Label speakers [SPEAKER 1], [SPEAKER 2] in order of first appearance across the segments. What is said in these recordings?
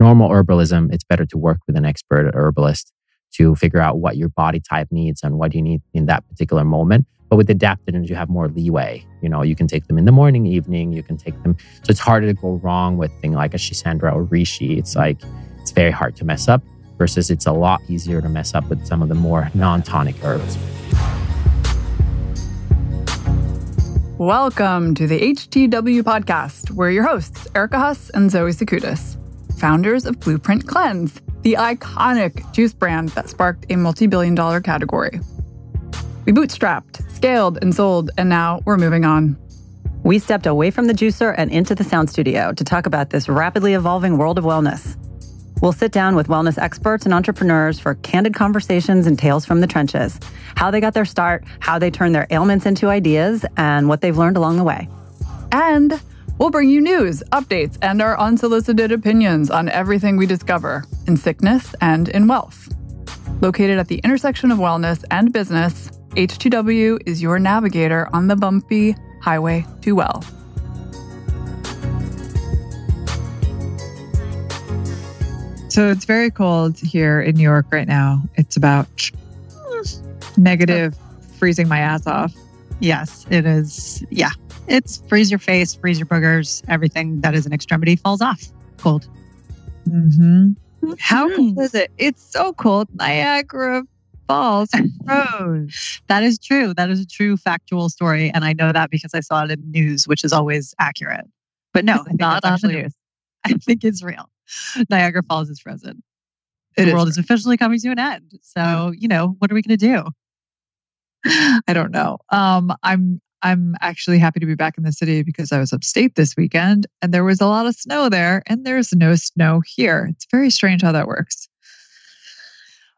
[SPEAKER 1] normal herbalism, it's better to work with an expert herbalist to figure out what your body type needs and what you need in that particular moment. But with adaptogens, you have more leeway. You know, you can take them in the morning, evening, you can take them. So it's harder to go wrong with things like a Schisandra or Reishi. It's like, it's very hard to mess up versus it's a lot easier to mess up with some of the more non tonic herbs.
[SPEAKER 2] Welcome to the HTW podcast. We're your hosts, Erica Huss and Zoe Sakoutis, founders of Blueprint Cleanse, the iconic juice brand that sparked a multi billion dollar category. We bootstrapped, scaled, and sold, and now we're moving on.
[SPEAKER 3] We stepped away from the juicer and into the sound studio to talk about this rapidly evolving world of wellness. We'll sit down with wellness experts and entrepreneurs for candid conversations and tales from the trenches how they got their start, how they turned their ailments into ideas, and what they've learned along the way.
[SPEAKER 2] And we'll bring you news, updates, and our unsolicited opinions on everything we discover in sickness and in wealth. Located at the intersection of wellness and business, H2W is your navigator on the bumpy highway to well.
[SPEAKER 4] So it's very cold here in New York right now. It's about negative, freezing my ass off.
[SPEAKER 5] Yes, it is. Yeah, it's freeze your face, freeze your boogers, everything that is an extremity falls off. Cold.
[SPEAKER 4] Mm-hmm. How cold is it? It's so cold. Niagara Falls froze.
[SPEAKER 5] that is true. That is a true factual story. And I know that because I saw it in news, which is always accurate. But no,
[SPEAKER 4] It's not on the
[SPEAKER 5] actually-
[SPEAKER 4] news.
[SPEAKER 5] I think it's real. Niagara Falls is frozen.
[SPEAKER 4] It
[SPEAKER 5] the
[SPEAKER 4] is
[SPEAKER 5] world is officially coming to an end. So, you know, what are we going to do?
[SPEAKER 4] I don't know. Um, I'm I'm actually happy to be back in the city because I was upstate this weekend and there was a lot of snow there, and there's no snow here. It's very strange how that works.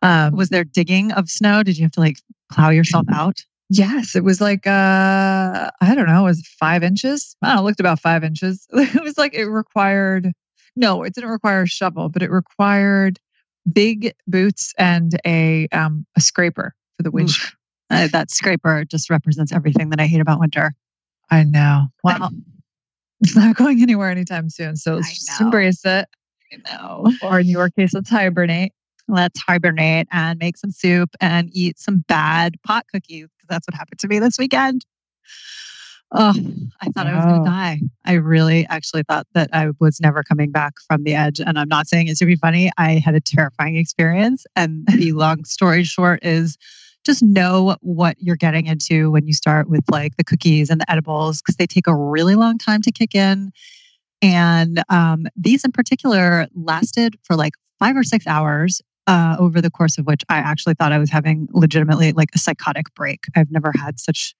[SPEAKER 4] Um,
[SPEAKER 5] Was there digging of snow? Did you have to like plow yourself out?
[SPEAKER 4] yes, it was like uh, I don't know, it was five inches. I don't know, it looked about five inches. It was like it required. No, it didn't require a shovel, but it required big boots and a um a scraper for the windshield.
[SPEAKER 5] Uh, that scraper just represents everything that I hate about winter.
[SPEAKER 4] I know. Well, it's not going anywhere anytime soon. So let's just embrace it.
[SPEAKER 5] I know.
[SPEAKER 4] Or in your case, let's hibernate.
[SPEAKER 5] Let's hibernate and make some soup and eat some bad pot cookies because that's what happened to me this weekend. Oh, I thought I was going to die. I really actually thought that I was never coming back from the edge. And I'm not saying it to be funny. I had a terrifying experience. And the long story short is just know what you're getting into when you start with like the cookies and the edibles because they take a really long time to kick in. And um, these in particular lasted for like five or six hours uh, over the course of which I actually thought I was having legitimately like a psychotic break. I've never had such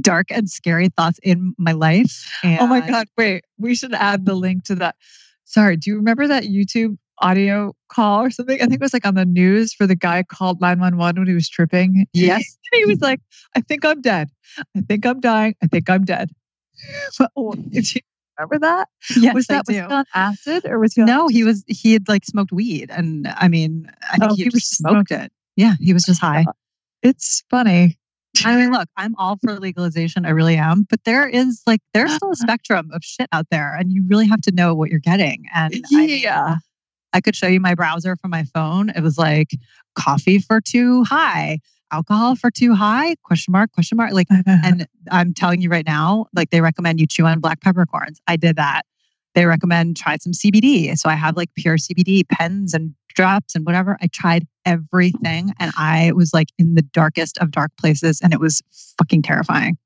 [SPEAKER 5] dark and scary thoughts in my life.
[SPEAKER 4] Oh my God. Wait, we should add the link to that. Sorry, do you remember that YouTube audio call or something? I think it was like on the news for the guy called 911 when he was tripping.
[SPEAKER 5] Yes.
[SPEAKER 4] He was like, I think I'm dead. I think I'm dying. I think I'm dead. But, oh, did you remember that?
[SPEAKER 5] Yes,
[SPEAKER 4] was
[SPEAKER 5] I
[SPEAKER 4] that was
[SPEAKER 5] do.
[SPEAKER 4] he on acid or was he on
[SPEAKER 5] No, he was he had like smoked weed, and I mean, I think
[SPEAKER 4] Oh,
[SPEAKER 5] he,
[SPEAKER 4] he was
[SPEAKER 5] just smoked it. Yeah, he was just high.
[SPEAKER 4] It's funny.
[SPEAKER 5] I mean, look, I'm all for legalization. I really am, but there is like there's still a spectrum of shit out there, and you really have to know what you're getting. And I mean,
[SPEAKER 4] Yeah.
[SPEAKER 5] I could show you my browser from my phone. It was like coffee for too high, alcohol for too high? Question mark? Question mark? Like, and I'm telling you right now, like they recommend you chew on black peppercorns. I did that. They recommend try some CBD. So I have like pure CBD pens and drops and whatever. I tried everything and I was like in the darkest of dark places and it was fucking terrifying.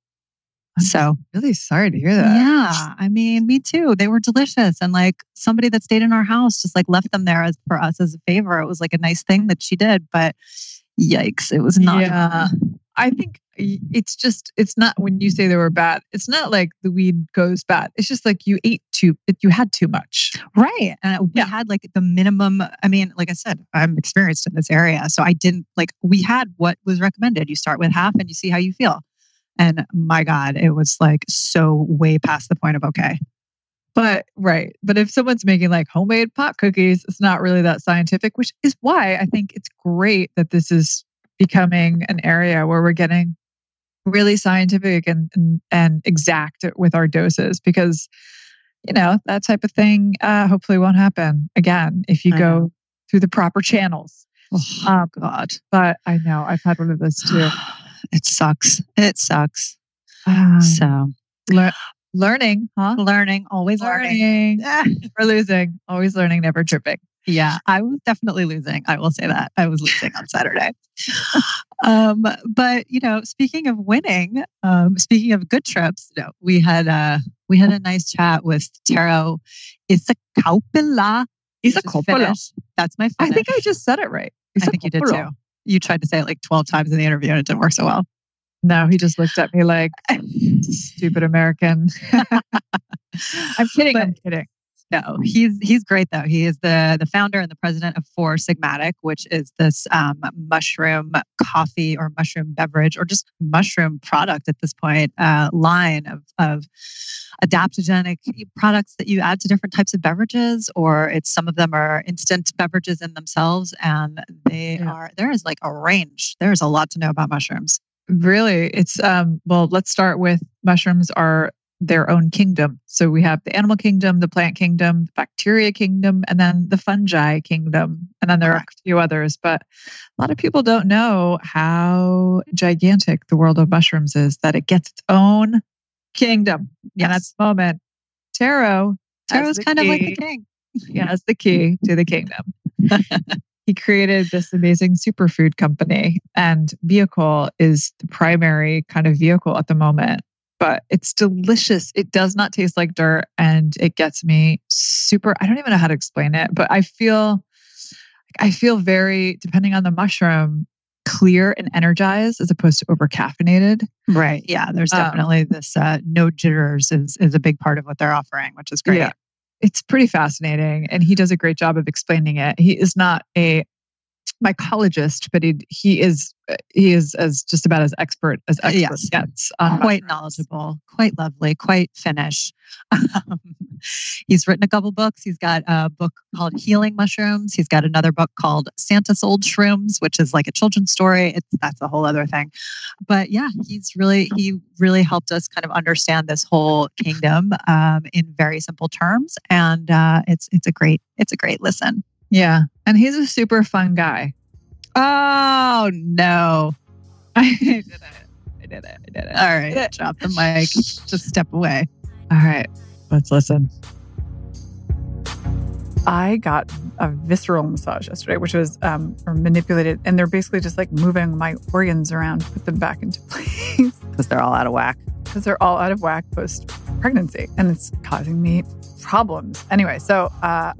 [SPEAKER 5] So
[SPEAKER 4] really sorry to hear that.
[SPEAKER 5] yeah, I mean, me too. They were delicious, and like somebody that stayed in our house just like left them there as for us as a favor. It was like a nice thing that she did, but yikes, it was not.
[SPEAKER 4] Yeah. I think it's just it's not when you say they were bad. It's not like the weed goes bad. It's just like you ate too you had too much.
[SPEAKER 5] right. And uh, we
[SPEAKER 4] Yeah.
[SPEAKER 5] had like the minimum. I mean, like I said, I'm experienced in this area, so I didn't like. We had what was recommended. You start with half, and you see how you feel. And my God, it was like so way past the point of okay.
[SPEAKER 4] But right. But if someone's making like homemade pot cookies, it's not really that scientific, which is why I think it's great that this is becoming an area where we're getting really scientific and and, and exact with our doses because you know, that type of thing uh, hopefully won't happen again if you
[SPEAKER 5] I
[SPEAKER 4] go
[SPEAKER 5] know.
[SPEAKER 4] through the proper channels.
[SPEAKER 5] Oh,
[SPEAKER 4] Um,
[SPEAKER 5] God.
[SPEAKER 4] But I know I've had one of those too.
[SPEAKER 5] It sucks. It sucks.
[SPEAKER 4] Um,
[SPEAKER 5] So
[SPEAKER 4] lear- learning, huh?
[SPEAKER 5] learning, always learning.
[SPEAKER 4] Learning. Never losing. Always learning, never tripping.
[SPEAKER 5] Yeah, I was definitely losing. I will say that. I was losing on Saturday. um, but you know, speaking of winning, um, speaking of good trips, you know, we had uh we had a nice chat with Tero Isokauppila.
[SPEAKER 4] Isa
[SPEAKER 5] which is
[SPEAKER 4] Coppola.
[SPEAKER 5] Finnish. That's my
[SPEAKER 4] I think I just said it right.
[SPEAKER 5] I think you did too. You tried to say it like 12 times in the interview and it didn't work so well.
[SPEAKER 4] No, he just looked at me like stupid American. I'm kidding. I'm kidding.
[SPEAKER 5] No, he's he's great though. He is the the founder and the president of Four Sigmatic, which is this um, mushroom coffee or mushroom beverage or just mushroom product at this point uh, line of of adaptogenic products that you add to different types of beverages, or it's some of them are instant beverages in themselves, and they
[SPEAKER 4] Yeah.
[SPEAKER 5] are there is like a range. There is a lot to know about mushrooms.
[SPEAKER 4] Really, it's um. Well, let's start with mushrooms are their own kingdom. So we have the animal kingdom, the plant kingdom, the bacteria kingdom, and then the fungi kingdom. And then there are a few others, but a lot of people don't know how gigantic the world of mushrooms is. That it gets its own kingdom. And at
[SPEAKER 5] Yes,
[SPEAKER 4] the moment, tarot,
[SPEAKER 5] Tero's
[SPEAKER 4] the
[SPEAKER 5] kind of like the king.
[SPEAKER 4] He has the key to the kingdom. he created this amazing superfood company, and vehicle is the primary kind of vehicle at the moment. But it's delicious. It does not taste like dirt, and it gets me super. I don't even know how to explain it, but I feel, I feel very depending on the mushroom, clear and energized as opposed to over caffeinated.
[SPEAKER 5] Right. Yeah. There's
[SPEAKER 4] Um,
[SPEAKER 5] definitely this uh, no jitters is is a big part of what they're offering, which is great.
[SPEAKER 4] Yeah. It's pretty fascinating, and he does a great job of explaining it. He is not a mycologist, but he he is he is as just about as expert as expert
[SPEAKER 5] Yes.
[SPEAKER 4] gets. On
[SPEAKER 5] quite
[SPEAKER 4] mushrooms.
[SPEAKER 5] knowledgeable, quite lovely, quite Finnish. Um, he's written a couple books. He's got a book called Healing Mushrooms. He's got another book called Santa Sold Shrooms, which is like a children's story. It's that's a whole other thing. But yeah, he's really he really helped us kind of understand this whole kingdom um, in very simple terms, and uh, it's it's a great it's a great listen.
[SPEAKER 4] Yeah, and he's a super fun guy.
[SPEAKER 5] Oh no!
[SPEAKER 4] I did it. I did it. I did it.
[SPEAKER 5] All right, drop the mic. Just step away.
[SPEAKER 4] All right, let's listen. I got a visceral massage yesterday, which was um, or manipulated, and they're basically just like moving my organs around, put them back into place
[SPEAKER 3] because they're all out of whack.
[SPEAKER 4] because they're all out of whack post pregnancy, and it's causing me problems. Anyway, so uh,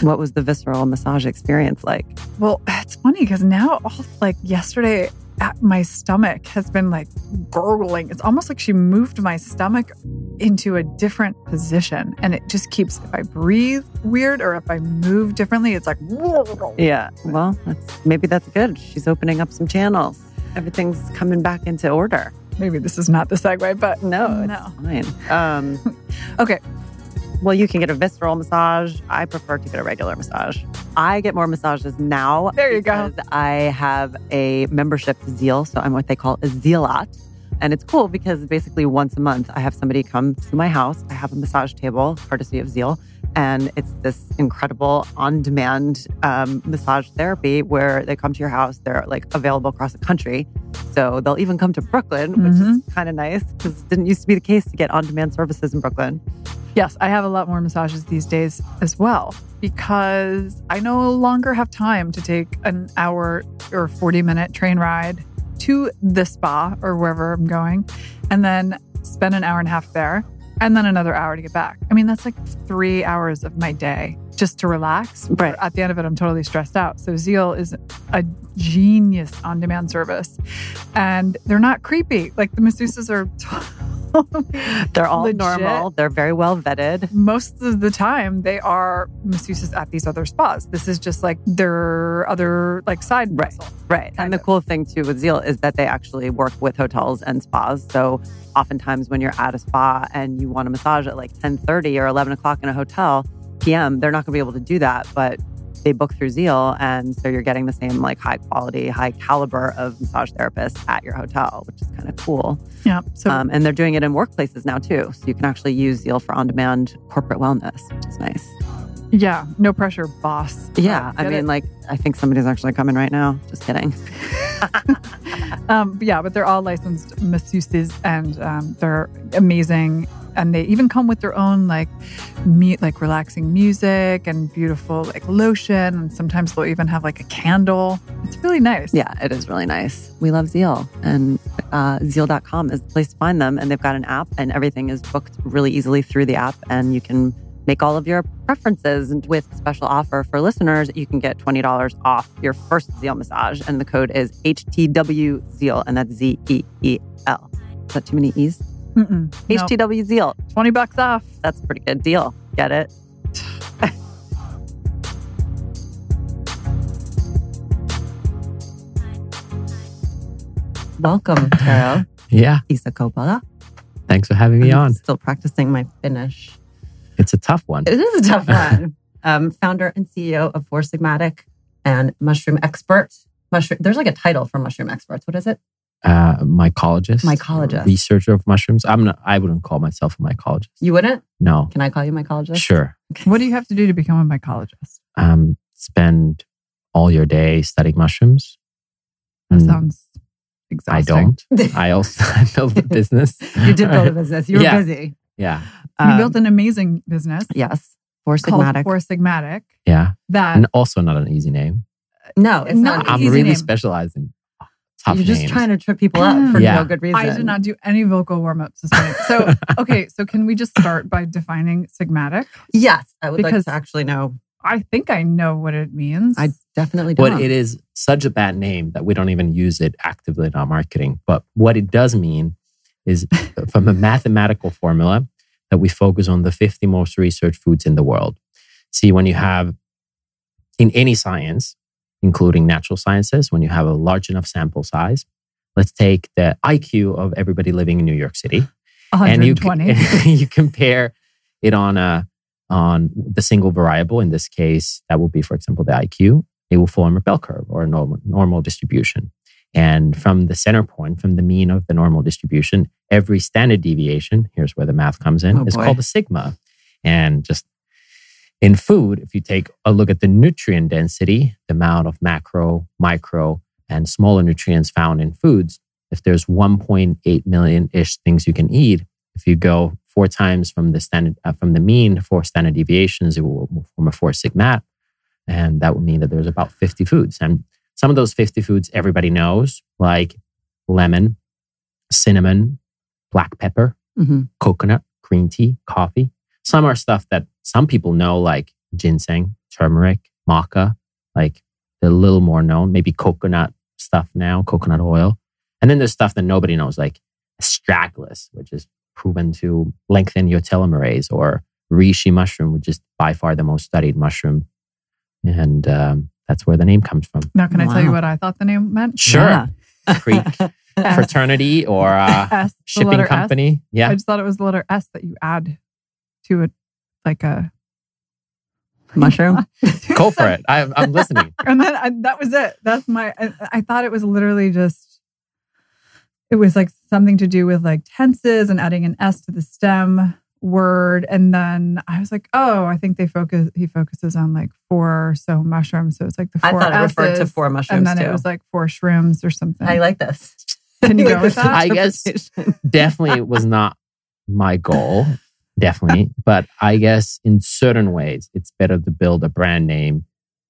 [SPEAKER 3] What was the visceral massage experience like?
[SPEAKER 4] well, it's funny because now, all like yesterday, my stomach has been like gurgling. It's almost like she moved my stomach into a different position, and it just keeps. If I breathe weird or if I move differently, it's like.
[SPEAKER 3] Yeah. Well, that's, maybe that's good. She's opening up some channels. Everything's coming back into order.
[SPEAKER 4] Maybe this is not the segue, but
[SPEAKER 3] No, it's
[SPEAKER 4] no.
[SPEAKER 3] fine. Um,
[SPEAKER 4] Okay.
[SPEAKER 3] Well, you can get a visceral massage. I prefer to get a regular massage. I get more massages now.
[SPEAKER 4] There you go.
[SPEAKER 3] I have a membership to Zeel, so I'm what they call a Zealot. And it's cool because basically once a month I have somebody come to my house. I have a massage table, courtesy of Zeel, and it's this incredible on-demand um, massage therapy where they come to your house. They're like available across the country, so they'll even come to Brooklyn, which is kind of nice because it didn't used to be the case to get on-demand services in Brooklyn.
[SPEAKER 4] Yes, I have a lot more massages these days as well because I no longer have time to take an hour or 40 minute train ride to the spa or wherever I'm going and then spend an hour and a half there and then another hour to get back. I mean, that's like three hours of my day just to relax.
[SPEAKER 3] Right.
[SPEAKER 4] At the end of it, I'm totally stressed out. So Zeel is a genius on demand service and they're not creepy. Like the masseuses are totally
[SPEAKER 3] They're all
[SPEAKER 4] Legit.
[SPEAKER 3] normal. They're very well vetted.
[SPEAKER 4] most of the time they are masseuses at these other spas. This is just like their other like side
[SPEAKER 3] Right.
[SPEAKER 4] muscle.
[SPEAKER 3] Right. And the cool thing too with Zeel is that they actually work with hotels and spas. So oftentimes when you're at a spa and you want a massage at like 10 30 or 11 o'clock in a hotel PM, they're not going to be able to do that. But they book through Zeel, and so you're getting the same like high quality, high caliber of massage therapists at your hotel, which is kind of cool.
[SPEAKER 4] Yeah. So
[SPEAKER 3] Um, and they're doing it in workplaces now too, so you can actually use Zeel for on-demand corporate wellness, which is nice.
[SPEAKER 4] yeah, no pressure, boss.
[SPEAKER 3] Yeah, I mean,
[SPEAKER 4] it?
[SPEAKER 3] like I think somebody's actually coming right now. Just kidding.
[SPEAKER 4] um, yeah, but they're all licensed masseuses and um, they're amazing. And they even come with their own like meat, like relaxing music and beautiful like lotion. And sometimes they'll even have like a candle. It's really nice.
[SPEAKER 3] Yeah, it is really nice. We love Zeel, and uh, Zeel.com is the place to find them. And they've got an app, and everything is booked really easily through the app. And you can make all of your preferences. And with special offer for listeners, you can get $20 off your first Zeel massage. And the code is HTW Zeel, and that's Z E E L. Is that too many E's?
[SPEAKER 4] Mm-mm. Nope.
[SPEAKER 3] HTW Zeel.
[SPEAKER 4] 20 bucks off.
[SPEAKER 3] That's a pretty good deal. Get it? Welcome, Taro
[SPEAKER 1] Yeah.
[SPEAKER 3] Isokauppila.
[SPEAKER 1] Thanks for having me
[SPEAKER 3] I'm
[SPEAKER 1] on.
[SPEAKER 3] Still practicing my Finnish.
[SPEAKER 1] It's a tough one.
[SPEAKER 3] It is a tough one. um, founder and CEO of Four Sigmatic and mushroom expert. Mushroom. There's like a title for mushroom experts. What is it?
[SPEAKER 1] Uh, mycologist.
[SPEAKER 3] Mycologist.
[SPEAKER 1] Researcher of mushrooms. I'm not, I wouldn't call myself a mycologist.
[SPEAKER 3] You wouldn't?
[SPEAKER 1] No.
[SPEAKER 3] Can I call you mycologist?
[SPEAKER 1] Sure.
[SPEAKER 4] What do you have to do to become a mycologist?
[SPEAKER 1] Um, spend all your day studying mushrooms.
[SPEAKER 4] That
[SPEAKER 1] sounds
[SPEAKER 4] sounds
[SPEAKER 1] I don't. I also I built a business.
[SPEAKER 3] you did build a business. You were
[SPEAKER 1] Yeah.
[SPEAKER 3] busy.
[SPEAKER 1] Yeah.
[SPEAKER 4] You
[SPEAKER 3] Um,
[SPEAKER 4] built an amazing business
[SPEAKER 3] yes. Four
[SPEAKER 4] called
[SPEAKER 3] Sigmatic.
[SPEAKER 4] Four Sigmatic.
[SPEAKER 1] Yeah.
[SPEAKER 4] That
[SPEAKER 1] And also not an easy name.
[SPEAKER 3] no, it's
[SPEAKER 4] Not
[SPEAKER 3] not.
[SPEAKER 4] an
[SPEAKER 1] I'm really
[SPEAKER 4] name.
[SPEAKER 1] specialized in tough
[SPEAKER 3] You're just
[SPEAKER 1] names.
[SPEAKER 3] trying to trip people up for mm.
[SPEAKER 1] Yeah.
[SPEAKER 3] no good reason.
[SPEAKER 4] I did not do any vocal warm ups this morning. So, okay, so can we just start by defining Sigmatic?
[SPEAKER 3] Yes, I would
[SPEAKER 4] Because-
[SPEAKER 3] like to actually know.
[SPEAKER 4] I think I know what it means.
[SPEAKER 3] I definitely don't.
[SPEAKER 1] But it is such a bad name that we don't even use it actively in our marketing. But what it does mean is uh, from a mathematical formula that we focus on the 50 most researched foods in the world. See, when you have in any science, including natural sciences, when you have a large enough sample size, let's take the IQ of everybody living in New York City and you you compare it on a on the single variable. In this case, that will be, for example, the IQ. It will form a bell curve or a normal normal distribution. And from the center point, from the mean of the normal distribution, every standard deviation, here's where the math comes in,
[SPEAKER 3] Oh,
[SPEAKER 1] is
[SPEAKER 3] boy.
[SPEAKER 1] called a sigma. And just in food, if you take a look at the nutrient density, the amount of macro, micro, and smaller nutrients found in foods, if there's 1.8 million ish things you can eat, if you go four times from the standard uh, from the mean four standard deviations, it will form a four sigma, and that would mean that there's about 50 foods. And some of those 50 foods everybody knows, like lemon, cinnamon, black pepper,
[SPEAKER 3] Mhm.
[SPEAKER 1] coconut, green tea, coffee. Some are stuff that some people know, like ginseng, turmeric, maca, like they're a little more known, maybe coconut stuff now, coconut oil. And then there's stuff that nobody knows, like astragalus, which is proven to lengthen your telomerase, or reishi mushroom, which is by far the most studied mushroom. And um, that's where the name comes from.
[SPEAKER 4] now, can I tell you what I thought the name meant?
[SPEAKER 1] Sure.
[SPEAKER 3] Yeah.
[SPEAKER 4] Greek
[SPEAKER 1] fraternity or uh,
[SPEAKER 4] S,
[SPEAKER 1] shipping
[SPEAKER 4] letter S.
[SPEAKER 1] company. Yeah.
[SPEAKER 4] I just thought it was the letter S that you add to it, like a
[SPEAKER 3] Mushroom.
[SPEAKER 1] Go for it. I, I'm listening.
[SPEAKER 4] and then I, that was it. That's my. I, I thought it was literally just. It was like something to do with like tenses and adding an S to the stem word, and then I was like, oh, I think they focus. He focuses on like four so mushrooms, so it's like the
[SPEAKER 3] I
[SPEAKER 4] four
[SPEAKER 3] thought it referred to four mushrooms
[SPEAKER 4] and then
[SPEAKER 3] too.
[SPEAKER 4] it was like four shrooms or something.
[SPEAKER 3] I like this.
[SPEAKER 4] Can you
[SPEAKER 3] I
[SPEAKER 4] go with that?
[SPEAKER 1] I guess-. Definitely was not my goal. Definitely. But I guess in certain ways, it's better to build a brand name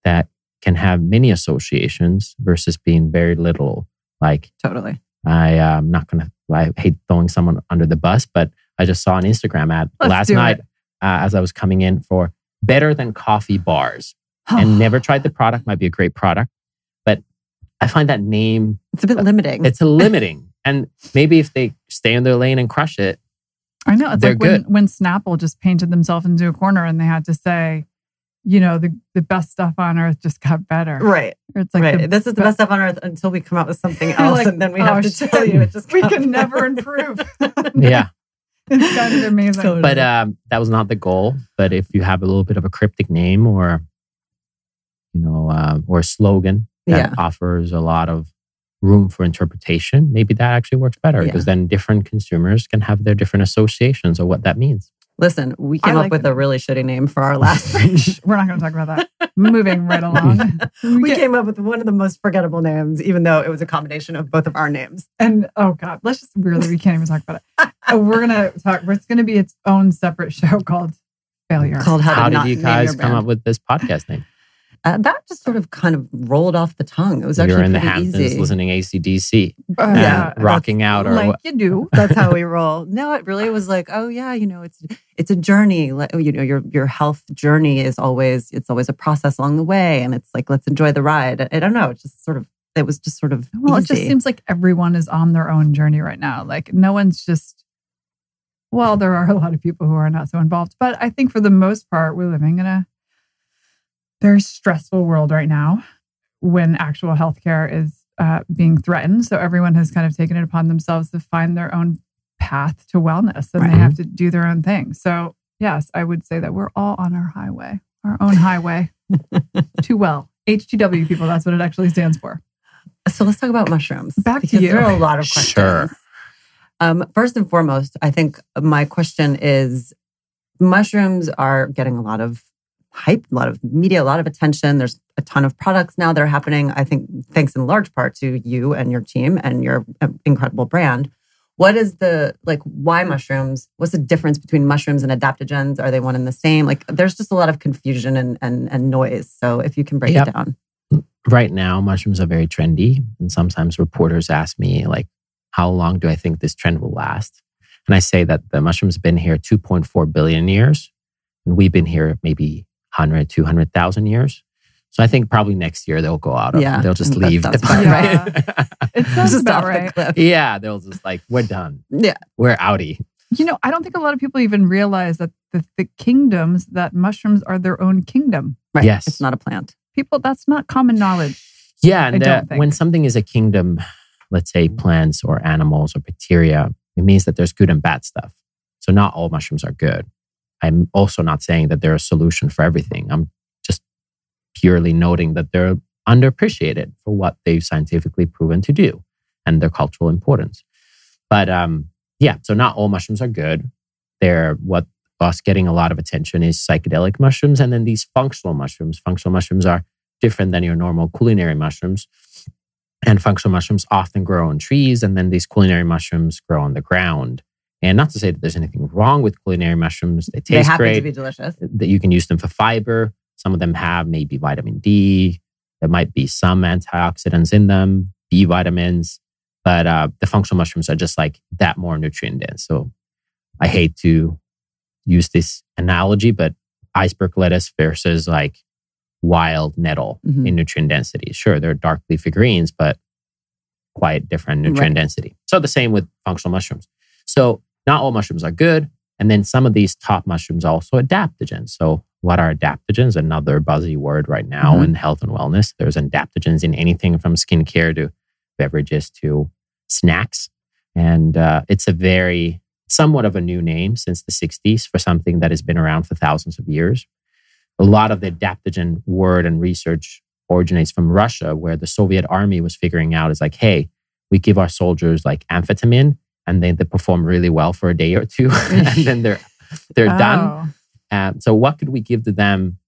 [SPEAKER 1] that can have many associations versus being very little. Like
[SPEAKER 3] totally.
[SPEAKER 1] I am not gonna. I hate throwing someone under the bus, but I just saw an Instagram ad
[SPEAKER 4] Let's
[SPEAKER 1] last night uh, as I was coming in for better than coffee bars, and never tried the product. Might be a great product, but I find that name
[SPEAKER 3] It's a bit limiting.
[SPEAKER 1] it's a limiting. And maybe if they stay in their lane and crush it,
[SPEAKER 4] I know. It's
[SPEAKER 1] They're
[SPEAKER 4] like when,
[SPEAKER 1] good.
[SPEAKER 4] when Snapple just painted themselves into a corner and they had to say, you know, the, the best stuff on earth just got better.
[SPEAKER 3] right.
[SPEAKER 4] It's like
[SPEAKER 3] right.
[SPEAKER 4] the-
[SPEAKER 3] this is the best stuff on earth until we come out with something else,
[SPEAKER 4] like,
[SPEAKER 3] and then we
[SPEAKER 4] "Oh,
[SPEAKER 3] have to
[SPEAKER 4] shit.
[SPEAKER 3] tell you it just
[SPEAKER 4] we
[SPEAKER 3] got
[SPEAKER 4] can never improve.
[SPEAKER 1] yeah.
[SPEAKER 4] it's kind of amazing.
[SPEAKER 3] Totally.
[SPEAKER 1] But um, that was not the goal. But if you have a little bit of a cryptic name or you know, uh, or a slogan that
[SPEAKER 3] Yeah.
[SPEAKER 1] offers a lot of room for interpretation, maybe that actually works better
[SPEAKER 3] Yeah.
[SPEAKER 1] because then different consumers can have their different associations of what that means.
[SPEAKER 3] Listen, we
[SPEAKER 4] I
[SPEAKER 3] came up with
[SPEAKER 4] it.
[SPEAKER 3] a really shitty name for our last branch.
[SPEAKER 4] We're not going to talk about that. Moving right along.
[SPEAKER 3] we
[SPEAKER 4] get-
[SPEAKER 3] came up with one of the most forgettable names, even though it was a combination of both of our names.
[SPEAKER 4] And oh god, let's just really we can't even talk about it. Uh, we're gonna talk. It's gonna be its own separate show called Failure.
[SPEAKER 3] Called How,
[SPEAKER 1] How did
[SPEAKER 3] Not
[SPEAKER 1] you guys come up with this podcast name?
[SPEAKER 3] Uh, that just sort of kind of rolled off the tongue. It was actually
[SPEAKER 1] You're in the Hamptons
[SPEAKER 3] easy.
[SPEAKER 1] listening ACDC,
[SPEAKER 4] Uh,
[SPEAKER 1] and
[SPEAKER 3] Yeah,
[SPEAKER 1] rocking out, or
[SPEAKER 4] like
[SPEAKER 1] what?
[SPEAKER 4] you do.
[SPEAKER 3] That's how we roll. No, it really was like, oh yeah, you know, it's it's a journey. Like, You know, your your health journey is always it's always a process along the way, and it's like let's enjoy the ride. I don't know. It just sort of it was just sort of
[SPEAKER 4] Well, it just seems like everyone is on their own journey right now. Like no one's just. Well, there are a lot of people who are not so involved, but I think for the most part, we're living in a very stressful world right now when actual healthcare is uh, being threatened. So everyone has kind of taken it upon themselves to find their own path to wellness and
[SPEAKER 3] Right.
[SPEAKER 4] they have to do their own thing. So, yes, I would say that we're all on our highway, our own highway to well. HTW people, that's what it actually stands for.
[SPEAKER 3] So let's talk about mushrooms.
[SPEAKER 4] Back to you.
[SPEAKER 3] There are a lot of questions.
[SPEAKER 1] Sure.
[SPEAKER 3] Um, first and foremost, I think my question is mushrooms are getting a lot of hype, a lot of media, a lot of attention. There's a ton of products now that are happening. I think thanks in large part to you and your team and your uh, incredible brand. What is the like why mushrooms? What's the difference between mushrooms and adaptogens? Are they one and the same? Like there's just a lot of confusion and and, and noise. So if you can break
[SPEAKER 1] Yep.
[SPEAKER 3] it down.
[SPEAKER 1] right now mushrooms are very trendy and sometimes reporters ask me like how long do i think this trend will last and i say that the mushrooms been here 2.4 billion years and we've been here maybe 100 200000 years so i think probably next year they'll go out of
[SPEAKER 3] Yeah,
[SPEAKER 1] they'll just
[SPEAKER 3] that
[SPEAKER 1] leave
[SPEAKER 3] sounds about
[SPEAKER 4] right. It sounds
[SPEAKER 3] Just
[SPEAKER 4] about
[SPEAKER 3] off
[SPEAKER 4] right.
[SPEAKER 3] the cliff.
[SPEAKER 1] yeah they'll just like we're done
[SPEAKER 3] Yeah.
[SPEAKER 1] we're outie
[SPEAKER 4] You know, I don't think a lot of people even realize that the, the kingdoms that mushrooms are their own kingdom.
[SPEAKER 3] Right.
[SPEAKER 1] Yes.
[SPEAKER 3] It's not a plant.
[SPEAKER 4] People, that's not common knowledge.
[SPEAKER 1] Yeah,
[SPEAKER 4] I
[SPEAKER 1] and
[SPEAKER 4] don't
[SPEAKER 1] uh,
[SPEAKER 4] think.
[SPEAKER 1] when something is a kingdom, let's say plants or animals or bacteria, it means that there's good and bad stuff. So not all mushrooms are good. I'm also not saying that they're a solution for everything. I'm just purely noting that they're underappreciated for what they've scientifically proven to do and their cultural importance. But um, yeah, so not all mushrooms are good. They're what us getting a lot of attention is psychedelic mushrooms, and then these functional mushrooms. Functional mushrooms are different than your normal culinary mushrooms. And functional mushrooms often grow on trees, and then these culinary mushrooms grow on the ground. And not to say that there's anything wrong with culinary mushrooms, they taste They
[SPEAKER 3] happen
[SPEAKER 1] great.
[SPEAKER 3] to be delicious.
[SPEAKER 1] that you can use them for fiber. Some of them have maybe vitamin D. There might be some antioxidants in them, B vitamins, but uh, the functional mushrooms are just like that more nutrient dense. So I hate to use this analogy, but iceberg lettuce versus like wild nettle
[SPEAKER 3] Mhm.
[SPEAKER 1] in nutrient density. Sure, they're dark leafy greens, but quite different nutrient
[SPEAKER 3] Right.
[SPEAKER 1] density. So the same with functional mushrooms. So not all mushrooms are good. And then some of these top mushrooms are also adaptogens. So what are adaptogens? Another buzzy word right now
[SPEAKER 3] Mhm.
[SPEAKER 1] in health and wellness. There's adaptogens in anything from skincare to beverages to snacks. And uh, it's a very, somewhat of a new name since the 60s for something that has been around for thousands of years. A lot of the adaptogen word and research originates from Russia, where the Soviet army was figuring out is like, hey, we give our soldiers like amphetamine and then they perform really well for a day or two and then they're they're done.
[SPEAKER 4] Oh.
[SPEAKER 1] Um, so what could we give to them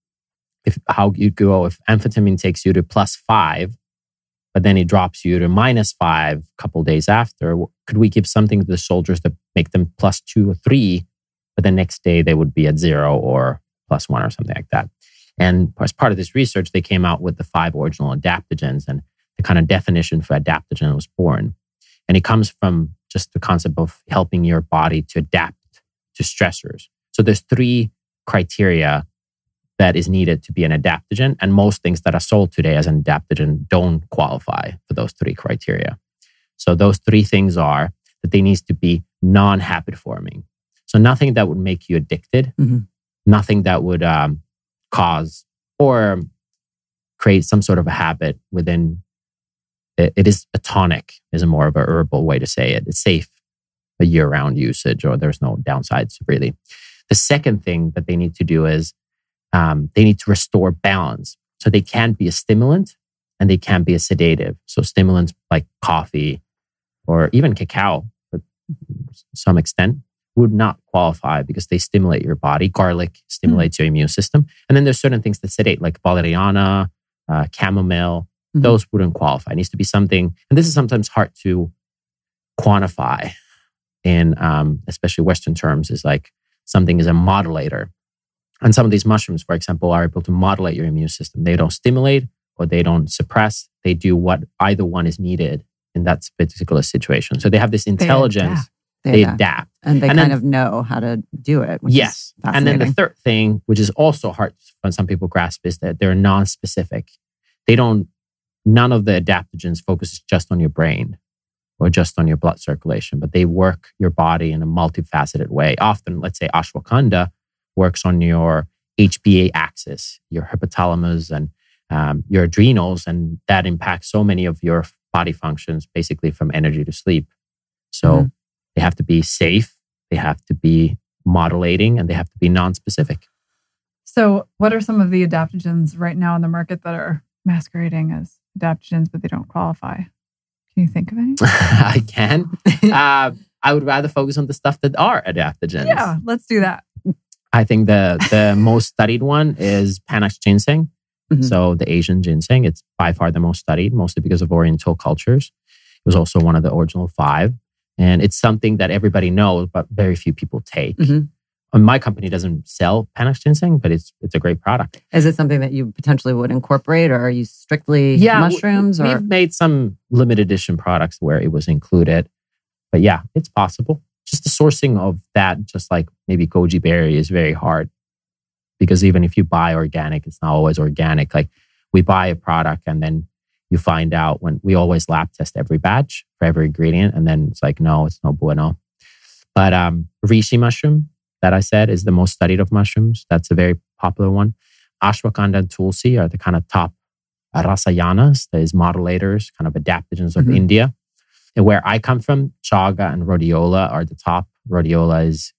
[SPEAKER 1] if how you go if amphetamine takes you to plus five, but then it drops you to minus five a couple days after? Could we give something to the soldiers to make them plus two or three, but the next day they would be at zero or plus one or something like that? And as part of this research, they came out with the five original adaptogens and the kind of definition for adaptogen was born. And it comes from just the concept of helping your body to adapt to stressors. So there's three criteria that is needed to be an adaptogen. And most things that are sold today as an adaptogen don't qualify for those three criteria. So those three things are that they need to be non-habit forming. So nothing that would make you addicted,
[SPEAKER 3] Mhm.
[SPEAKER 1] nothing that would um, cause or create some sort of a habit within it, it is a tonic is a more of a herbal way to say it it's safe a year-round usage or there's no downsides really the second thing that they need to do is um, they need to restore balance So they can be a stimulant and they can be a sedative. So stimulants like coffee or even cacao, to some extent, would not qualify because they stimulate your body. Garlic stimulates your immune system. And then there's certain things that sedate, like valeriana, uh, chamomile.
[SPEAKER 3] Mhm.
[SPEAKER 1] Those wouldn't qualify. It needs to be something, and this is sometimes hard to quantify in um, especially Western terms, is like something is a modulator. And some of these mushrooms, for example, are able to modulate your immune system. They don't stimulate or they don't suppress. They do what either one is needed in that particular situation. So they have this intelligence.
[SPEAKER 4] adapt.
[SPEAKER 1] They,
[SPEAKER 3] adapt.
[SPEAKER 1] adapt.
[SPEAKER 3] and they
[SPEAKER 1] and
[SPEAKER 3] kind
[SPEAKER 1] then-
[SPEAKER 3] of know how to do it. Which
[SPEAKER 1] Yes. And then the third thing, which is also hard for some people grasp, is that they're non-specific. They don't. None of the adaptogens focuses just on your brain or just on your blood circulation, but they work your body in a multifaceted way. Often, let's say ashwagandha works on your HPA axis, your hypothalamus, and um, your adrenals, and that impacts so many of your body functions, basically from energy to sleep. So
[SPEAKER 3] Mhm.
[SPEAKER 1] they have to be safe. They have to be modulating and they have to be non-specific.
[SPEAKER 4] So, what are some of the adaptogens right now in the market that are masquerading as adaptogens, but they don't qualify? Can you think of any?
[SPEAKER 1] I can. Uh, I would rather focus on the stuff that are adaptogens.
[SPEAKER 4] yeah, let's do that.
[SPEAKER 1] I think the the most studied one is Panax ginseng.
[SPEAKER 3] Mhm.
[SPEAKER 1] So the Asian ginseng, it's by far the most studied, mostly because of Oriental cultures. It was also one of the original five, and it's something that everybody knows, but very few people take.
[SPEAKER 3] Mhm.
[SPEAKER 1] My company doesn't sell Panax ginseng, but it's it's a great product.
[SPEAKER 3] Is it something that you potentially would incorporate, or are you strictly
[SPEAKER 1] w-
[SPEAKER 3] mushrooms?
[SPEAKER 1] We've made some limited edition products where it was included, but yeah, it's possible. Just the sourcing of that, just like maybe goji berry, is very hard because even if you buy organic, it's not always organic. Like we buy a product and then you find out when we always lab test every batch for every ingredient, and then it's like no, it's no bueno. But um, reishi mushroom that I said is the most studied of mushrooms. That's a very popular one. Ashwagandha and tulsi are the kind of top rasayanas, these modulators, kind of adaptogens of
[SPEAKER 3] Mhm.
[SPEAKER 1] India. And where I come from, chaga and rhodiola are the top. Rhodiola is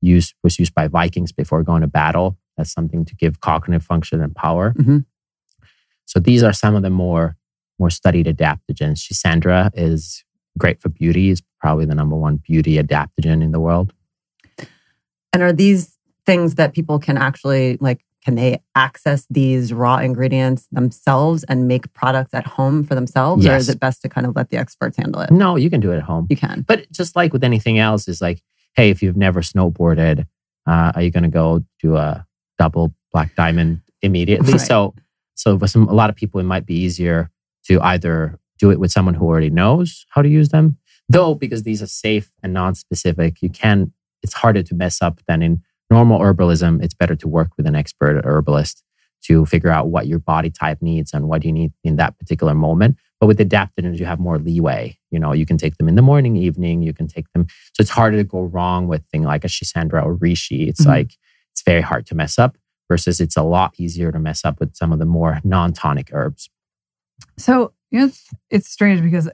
[SPEAKER 1] used was used by Vikings before going to battle. as something to give cognitive function and power.
[SPEAKER 3] Mhm.
[SPEAKER 1] So these are some of the more more studied adaptogens. Schisandra is great for beauty. Is probably the number one beauty adaptogen in the world.
[SPEAKER 3] And are these things that people can actually like? Can they access these raw ingredients themselves and make products at home for themselves, or is it best to kind of let the experts handle it?
[SPEAKER 1] No, you can do it at home.
[SPEAKER 3] You can.
[SPEAKER 1] But just like with anything else, is like, hey, if you've never snowboarded, uh, are you going to go do a double black diamond immediately?
[SPEAKER 3] Right.
[SPEAKER 1] So, so for some a lot of people, it might be easier to either do it with someone who already knows how to use them, though because these are safe and non-specific, you can. It's harder to mess up than in normal herbalism. It's better to work with an expert herbalist to figure out what your body type needs and what you need in that particular moment. But with adaptogens, you have more leeway. You know, you can take them in the morning, evening. You can take them. So it's harder to go wrong with thing like a Schisandra or Reishi. It's
[SPEAKER 3] Mhm.
[SPEAKER 1] like it's very hard to mess up. Versus, it's a lot easier to mess up with some of the more non-tonic herbs.
[SPEAKER 4] So, you know, it's, it's strange because,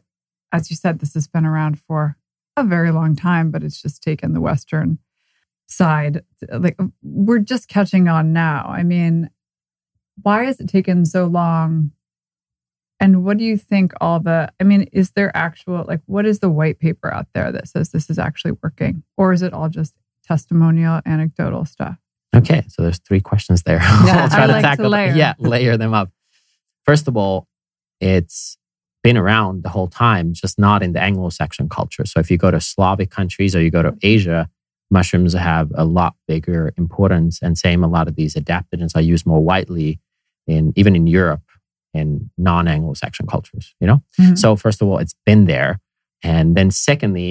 [SPEAKER 4] as you said, this has been around for a very long time, but it's just taken the Western side. Like, we're just catching on now. I mean, why has it taken so long? And what do you think all the, I mean, is there actual, like, what is the white paper out there that says this is actually working? Or is it all just testimonial, anecdotal stuff?
[SPEAKER 1] Okay, so there's three questions there.
[SPEAKER 3] Yeah,
[SPEAKER 1] I'll try
[SPEAKER 4] I
[SPEAKER 1] to
[SPEAKER 4] like to
[SPEAKER 1] tackle.
[SPEAKER 4] layer.
[SPEAKER 1] Yeah, layer them up. First of all, it's been around the whole time, just not in the Anglo-Saxon culture. So if you go to Slavic countries or you go to Asia, mushrooms have a lot bigger importance. And same, a lot of these adaptogens are used more widely in even in Europe in non-Anglo-Saxon cultures. You know.
[SPEAKER 4] Mhm.
[SPEAKER 1] So first of all, it's been there, and then secondly,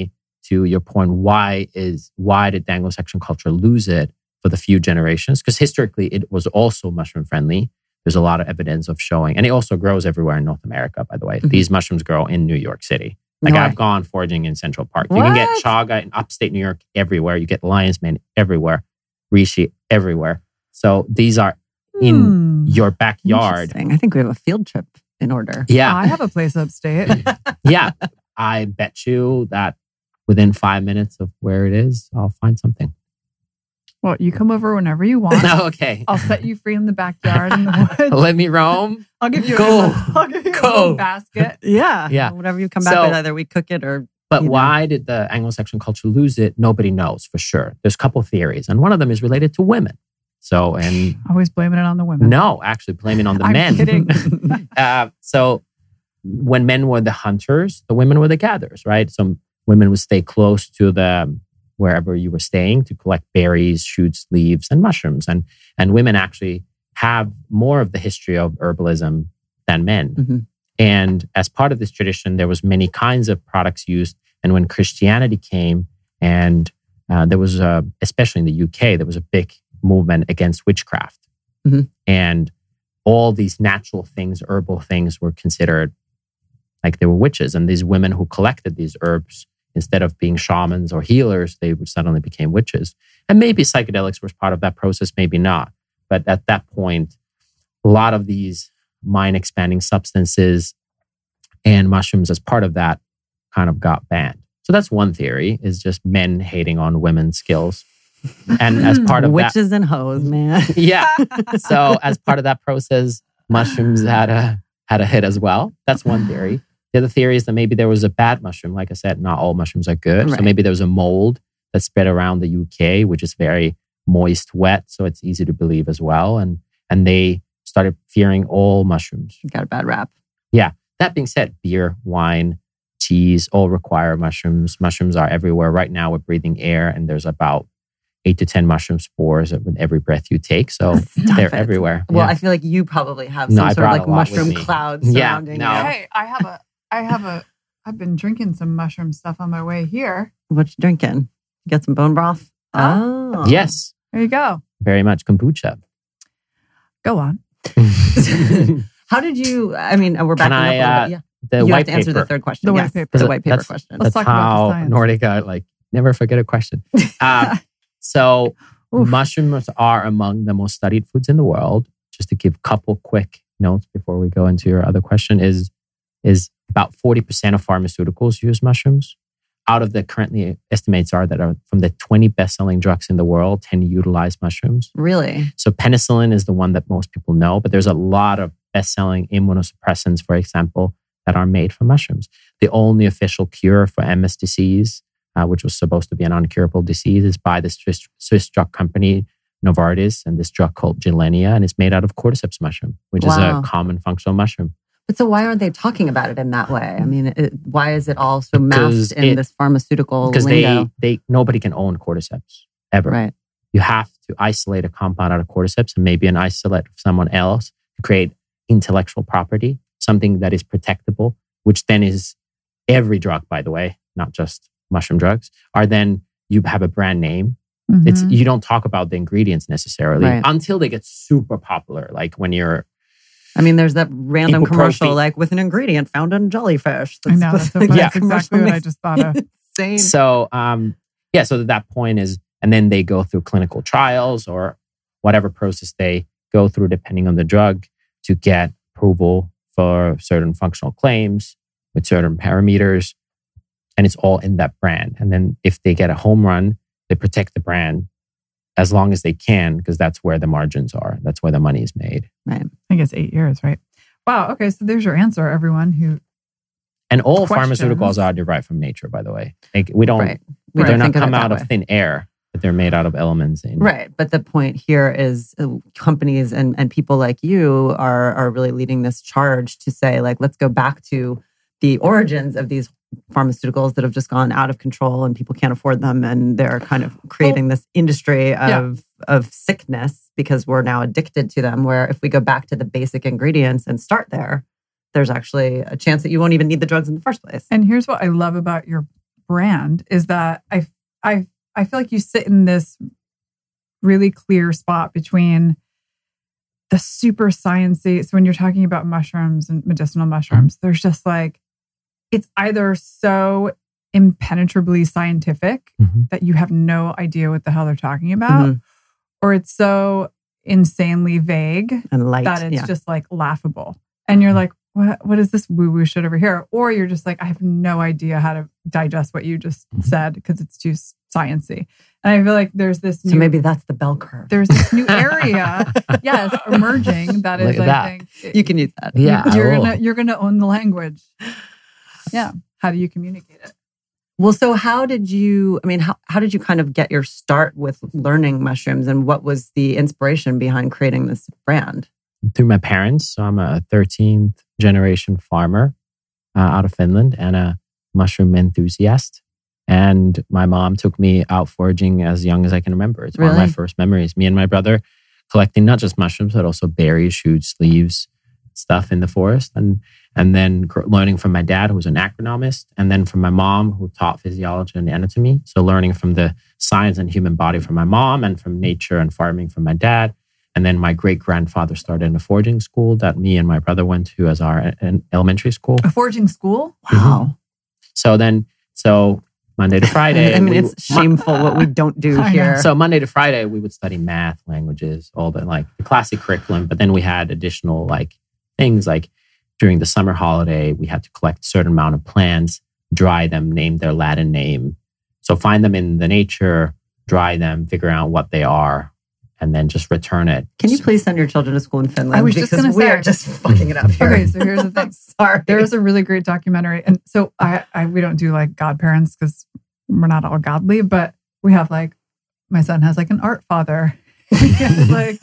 [SPEAKER 1] to your point, why is why did the Anglo-Saxon culture lose it for the few generations? Because historically, it was also mushroom friendly. There's a lot of evidence of showing, and it also grows everywhere in North America. By the way,
[SPEAKER 3] Mhm.
[SPEAKER 1] these mushrooms grow in New York City. Like
[SPEAKER 3] No,
[SPEAKER 1] I've gone foraging in Central Park. You can get chaga in upstate New York everywhere. You get lion's mane everywhere, reishi everywhere. So these are in
[SPEAKER 4] Hmm.
[SPEAKER 1] your backyard.
[SPEAKER 3] I think we have a field trip in order.
[SPEAKER 1] Yeah,
[SPEAKER 4] I have a place upstate.
[SPEAKER 1] yeah. I bet you that within five minutes of where it is, I'll find something.
[SPEAKER 4] Well, you come over whenever you want.
[SPEAKER 1] okay.
[SPEAKER 4] I'll set you free in the backyard in the woods.
[SPEAKER 1] Let me roam.
[SPEAKER 4] I'll give you
[SPEAKER 1] Go.
[SPEAKER 4] a, I'll give you a
[SPEAKER 1] Go.
[SPEAKER 4] little basket.
[SPEAKER 3] Yeah.
[SPEAKER 1] Yeah.
[SPEAKER 3] Whatever you come back
[SPEAKER 1] So-
[SPEAKER 3] with, either we cook it or
[SPEAKER 1] But
[SPEAKER 3] You know.
[SPEAKER 1] why did the Anglo-Saxon culture lose it? Nobody knows for sure. There's a couple theories, and one of them is related to women. So, and
[SPEAKER 4] Always blaming it on the women.
[SPEAKER 1] no, actually blaming on the
[SPEAKER 4] I'm
[SPEAKER 1] men.
[SPEAKER 4] kidding.
[SPEAKER 1] uh, so when men were the hunters, the women were the gatherers, right? So women would stay close to the wherever you were staying to collect berries, shoots, leaves, and mushrooms. And and women actually have more of the history of herbalism than men.
[SPEAKER 3] Mhm.
[SPEAKER 1] And as part of this tradition, there was many kinds of products used. And when Christianity came, and uh, there was, a, especially in the UK, there was a big movement against witchcraft,
[SPEAKER 3] Mhm.
[SPEAKER 1] and all these natural things, herbal things, were considered like they were witches. And these women who collected these herbs, instead of being shamans or healers, they suddenly became witches. And maybe psychedelics was part of that process, maybe not. But at that point, a lot of these mind expanding substances and mushrooms as part of that kind of got banned. So that's one theory is just men hating on women's skills. And as part of that,
[SPEAKER 3] witches and hoes, man.
[SPEAKER 1] yeah. So as part of that process, mushrooms had a had a hit as well. That's one theory. The other theory is that maybe there was a bad mushroom. Like I said, not all mushrooms are good. So maybe there was a mold that spread around the UK, which is very moist, wet, so it's easy to believe as well. And and they started fearing all mushrooms.
[SPEAKER 3] Got a bad rap. Yeah.
[SPEAKER 1] That being said, beer, wine, cheese all require mushrooms. Mushrooms are everywhere. Right now, we're breathing air, and there's about eight to 10 mushroom spores with every breath you take. So
[SPEAKER 3] Stop
[SPEAKER 1] they're
[SPEAKER 3] it.
[SPEAKER 1] everywhere.
[SPEAKER 3] Well,
[SPEAKER 1] Yeah.
[SPEAKER 3] I feel like you probably have some
[SPEAKER 1] I
[SPEAKER 3] sort of like
[SPEAKER 1] a lot with
[SPEAKER 3] mushroom
[SPEAKER 1] me.
[SPEAKER 3] cloud
[SPEAKER 1] Yeah,
[SPEAKER 3] surrounding
[SPEAKER 1] no.
[SPEAKER 3] you.
[SPEAKER 4] Hey, I have a, I have a, I've been drinking some mushroom stuff on my way here.
[SPEAKER 3] What you drinking? You got some bone broth?
[SPEAKER 4] Huh?
[SPEAKER 3] Oh.
[SPEAKER 1] Yes,
[SPEAKER 4] There you go.
[SPEAKER 1] very much kombucha.
[SPEAKER 4] Go on.
[SPEAKER 3] How did you? I mean, we're backing
[SPEAKER 1] I,
[SPEAKER 3] up a little
[SPEAKER 1] uh,
[SPEAKER 3] bit. Yeah.
[SPEAKER 1] The
[SPEAKER 3] you
[SPEAKER 1] white
[SPEAKER 3] have to answer
[SPEAKER 1] paper.
[SPEAKER 3] the third question.
[SPEAKER 4] The white
[SPEAKER 3] yes,
[SPEAKER 4] paper.
[SPEAKER 3] The white paper
[SPEAKER 1] That's-
[SPEAKER 3] question.
[SPEAKER 4] Let's
[SPEAKER 1] That's
[SPEAKER 4] talk about the
[SPEAKER 1] how
[SPEAKER 4] science.
[SPEAKER 1] Nordica, like, never forget a question. Uh, so,
[SPEAKER 4] Oof.
[SPEAKER 1] mushrooms are among the most studied foods in the world. Just to give a couple quick notes before we go into your other question is is about 40% of pharmaceuticals use mushrooms. Out of the currently estimates are that are from the 20 best-selling drugs in the world, 10 utilize mushrooms.
[SPEAKER 3] really?
[SPEAKER 1] So penicillin is the one that most people know, but there's a lot of best-selling immunosuppressants, for example, that are made from mushrooms. The only official cure for MS disease, uh, which was supposed to be an uncurable disease, is by the Swiss, Swiss drug company Novartis and this drug called Gilenya, and it's made out of cordyceps mushroom, which is a common functional mushroom.
[SPEAKER 3] But so why aren't they talking about it in that way? I mean, it, why is it all so masked in
[SPEAKER 1] it-
[SPEAKER 3] this pharmaceutical
[SPEAKER 1] Because they, they nobody can own cordyceps ever.
[SPEAKER 3] right.
[SPEAKER 1] you have to isolate a compound out of cordyceps and maybe an isolate of someone else to create intellectual property, something that is protectable, which then is every drug, by the way, not just mushroom drugs, are then you have a brand name. It's
[SPEAKER 4] Mhm.
[SPEAKER 1] you don't talk about the ingredients necessarily
[SPEAKER 3] Right.
[SPEAKER 1] until they get super popular. Like when you're
[SPEAKER 3] I mean, there's that random
[SPEAKER 1] Equal
[SPEAKER 3] commercial
[SPEAKER 1] protein.
[SPEAKER 3] like with an ingredient found in jellyfish.
[SPEAKER 4] I know that's so funny.
[SPEAKER 1] Yeah.
[SPEAKER 4] That's exactly what I just thought of.
[SPEAKER 3] Insane.
[SPEAKER 1] so um yeah, so at that point is and then they go through clinical trials or whatever process they go through depending on the drug to get approval for certain functional claims with certain parameters and it's all in that brand and then if they get a home run they protect the brand as long as they can because that's where the margins are that's where the money is made
[SPEAKER 4] I think it's eight years, right? Wow. Okay. So there's your answer, everyone who
[SPEAKER 1] and all
[SPEAKER 4] Questions?
[SPEAKER 1] pharmaceuticals are derived from nature by the way like we don't
[SPEAKER 3] right. We
[SPEAKER 1] they're
[SPEAKER 3] don't
[SPEAKER 1] not
[SPEAKER 3] think of
[SPEAKER 1] come out
[SPEAKER 3] way.
[SPEAKER 1] of thin air but they're made out of elements in
[SPEAKER 3] Right. But the point here is uh, companies and, and people like you are, are really leading this charge to say, like, let's go back to the origins of these pharmaceuticals that have just gone out of control and people can't afford them. And they're kind of creating this industry
[SPEAKER 4] Yeah.
[SPEAKER 3] of, of sickness because we're now addicted to them. Where if we go back to the basic ingredients and start there, there's actually a chance that you won't even need the drugs in the first place.
[SPEAKER 4] And here's what I love about your brand is that I I I feel like you sit in this really clear spot between the super sciencey. So when you're talking about mushrooms and medicinal mushrooms, there's just like it's either so impenetrably scientific
[SPEAKER 1] Mhm.
[SPEAKER 4] that you have no idea what the hell they're talking about,
[SPEAKER 3] Mhm.
[SPEAKER 4] or it's so insanely vague
[SPEAKER 3] And light.
[SPEAKER 4] that it's
[SPEAKER 3] yeah.
[SPEAKER 4] just like laughable. And you're like, what, what is this woo woo shit over here? Or you're just like, I have no idea how to digest what you just
[SPEAKER 1] Mhm.
[SPEAKER 4] said because it's too sciency. And I feel like there's this
[SPEAKER 3] So
[SPEAKER 4] new,
[SPEAKER 3] maybe that's the bell curve.
[SPEAKER 4] there's this new area, yes, emerging that
[SPEAKER 1] Look
[SPEAKER 4] is,
[SPEAKER 1] at
[SPEAKER 4] I
[SPEAKER 1] that.
[SPEAKER 4] think,
[SPEAKER 3] you can use that.
[SPEAKER 1] Yeah,
[SPEAKER 4] you're gonna you're gonna own the language. Yeah, how do you communicate it?
[SPEAKER 3] Well, so how did you, I mean, how, how did you kind of get your start with learning mushrooms and what was the inspiration behind creating this brand?
[SPEAKER 1] through my parents. So I'm a 13th generation farmer uh, out of Finland and a mushroom enthusiast. And my mom took me out foraging as young as I can remember. It's one of my first memories. Me and my brother collecting not just mushrooms, but also berries, shoots, leaves, stuff in the forest. And and then learning from my dad, who was an agronomist, and then from my mom, who taught physiology and anatomy. So learning from the science and human body from my mom, and from nature and farming from my dad. And then my great grandfather started in a foraging school that me and my brother went to as our uh, an elementary school.
[SPEAKER 4] A foraging school? Mm-hmm.
[SPEAKER 3] Wow.
[SPEAKER 1] So then, so Monday to Friday.
[SPEAKER 3] I mean,
[SPEAKER 1] we-
[SPEAKER 3] it's shameful what we don't do here.
[SPEAKER 1] so Monday to Friday, we would study math, languages, all the like the classic curriculum. But then we had additional like things like during the summer holiday, we had to collect a certain amount of plants, dry them, name their Latin name. So find them in the nature, dry them, figure out what they are, and then just return it.
[SPEAKER 3] Can you please send your children to school in Finland?
[SPEAKER 4] I was just gonna
[SPEAKER 3] we
[SPEAKER 4] say-
[SPEAKER 3] are just fucking it up here.
[SPEAKER 4] Okay, so here's the thing.
[SPEAKER 3] Sorry.
[SPEAKER 4] There's a really great documentary, and so I, I we don't do like godparents because we're not all godly, but we have like my son has like an art father. Like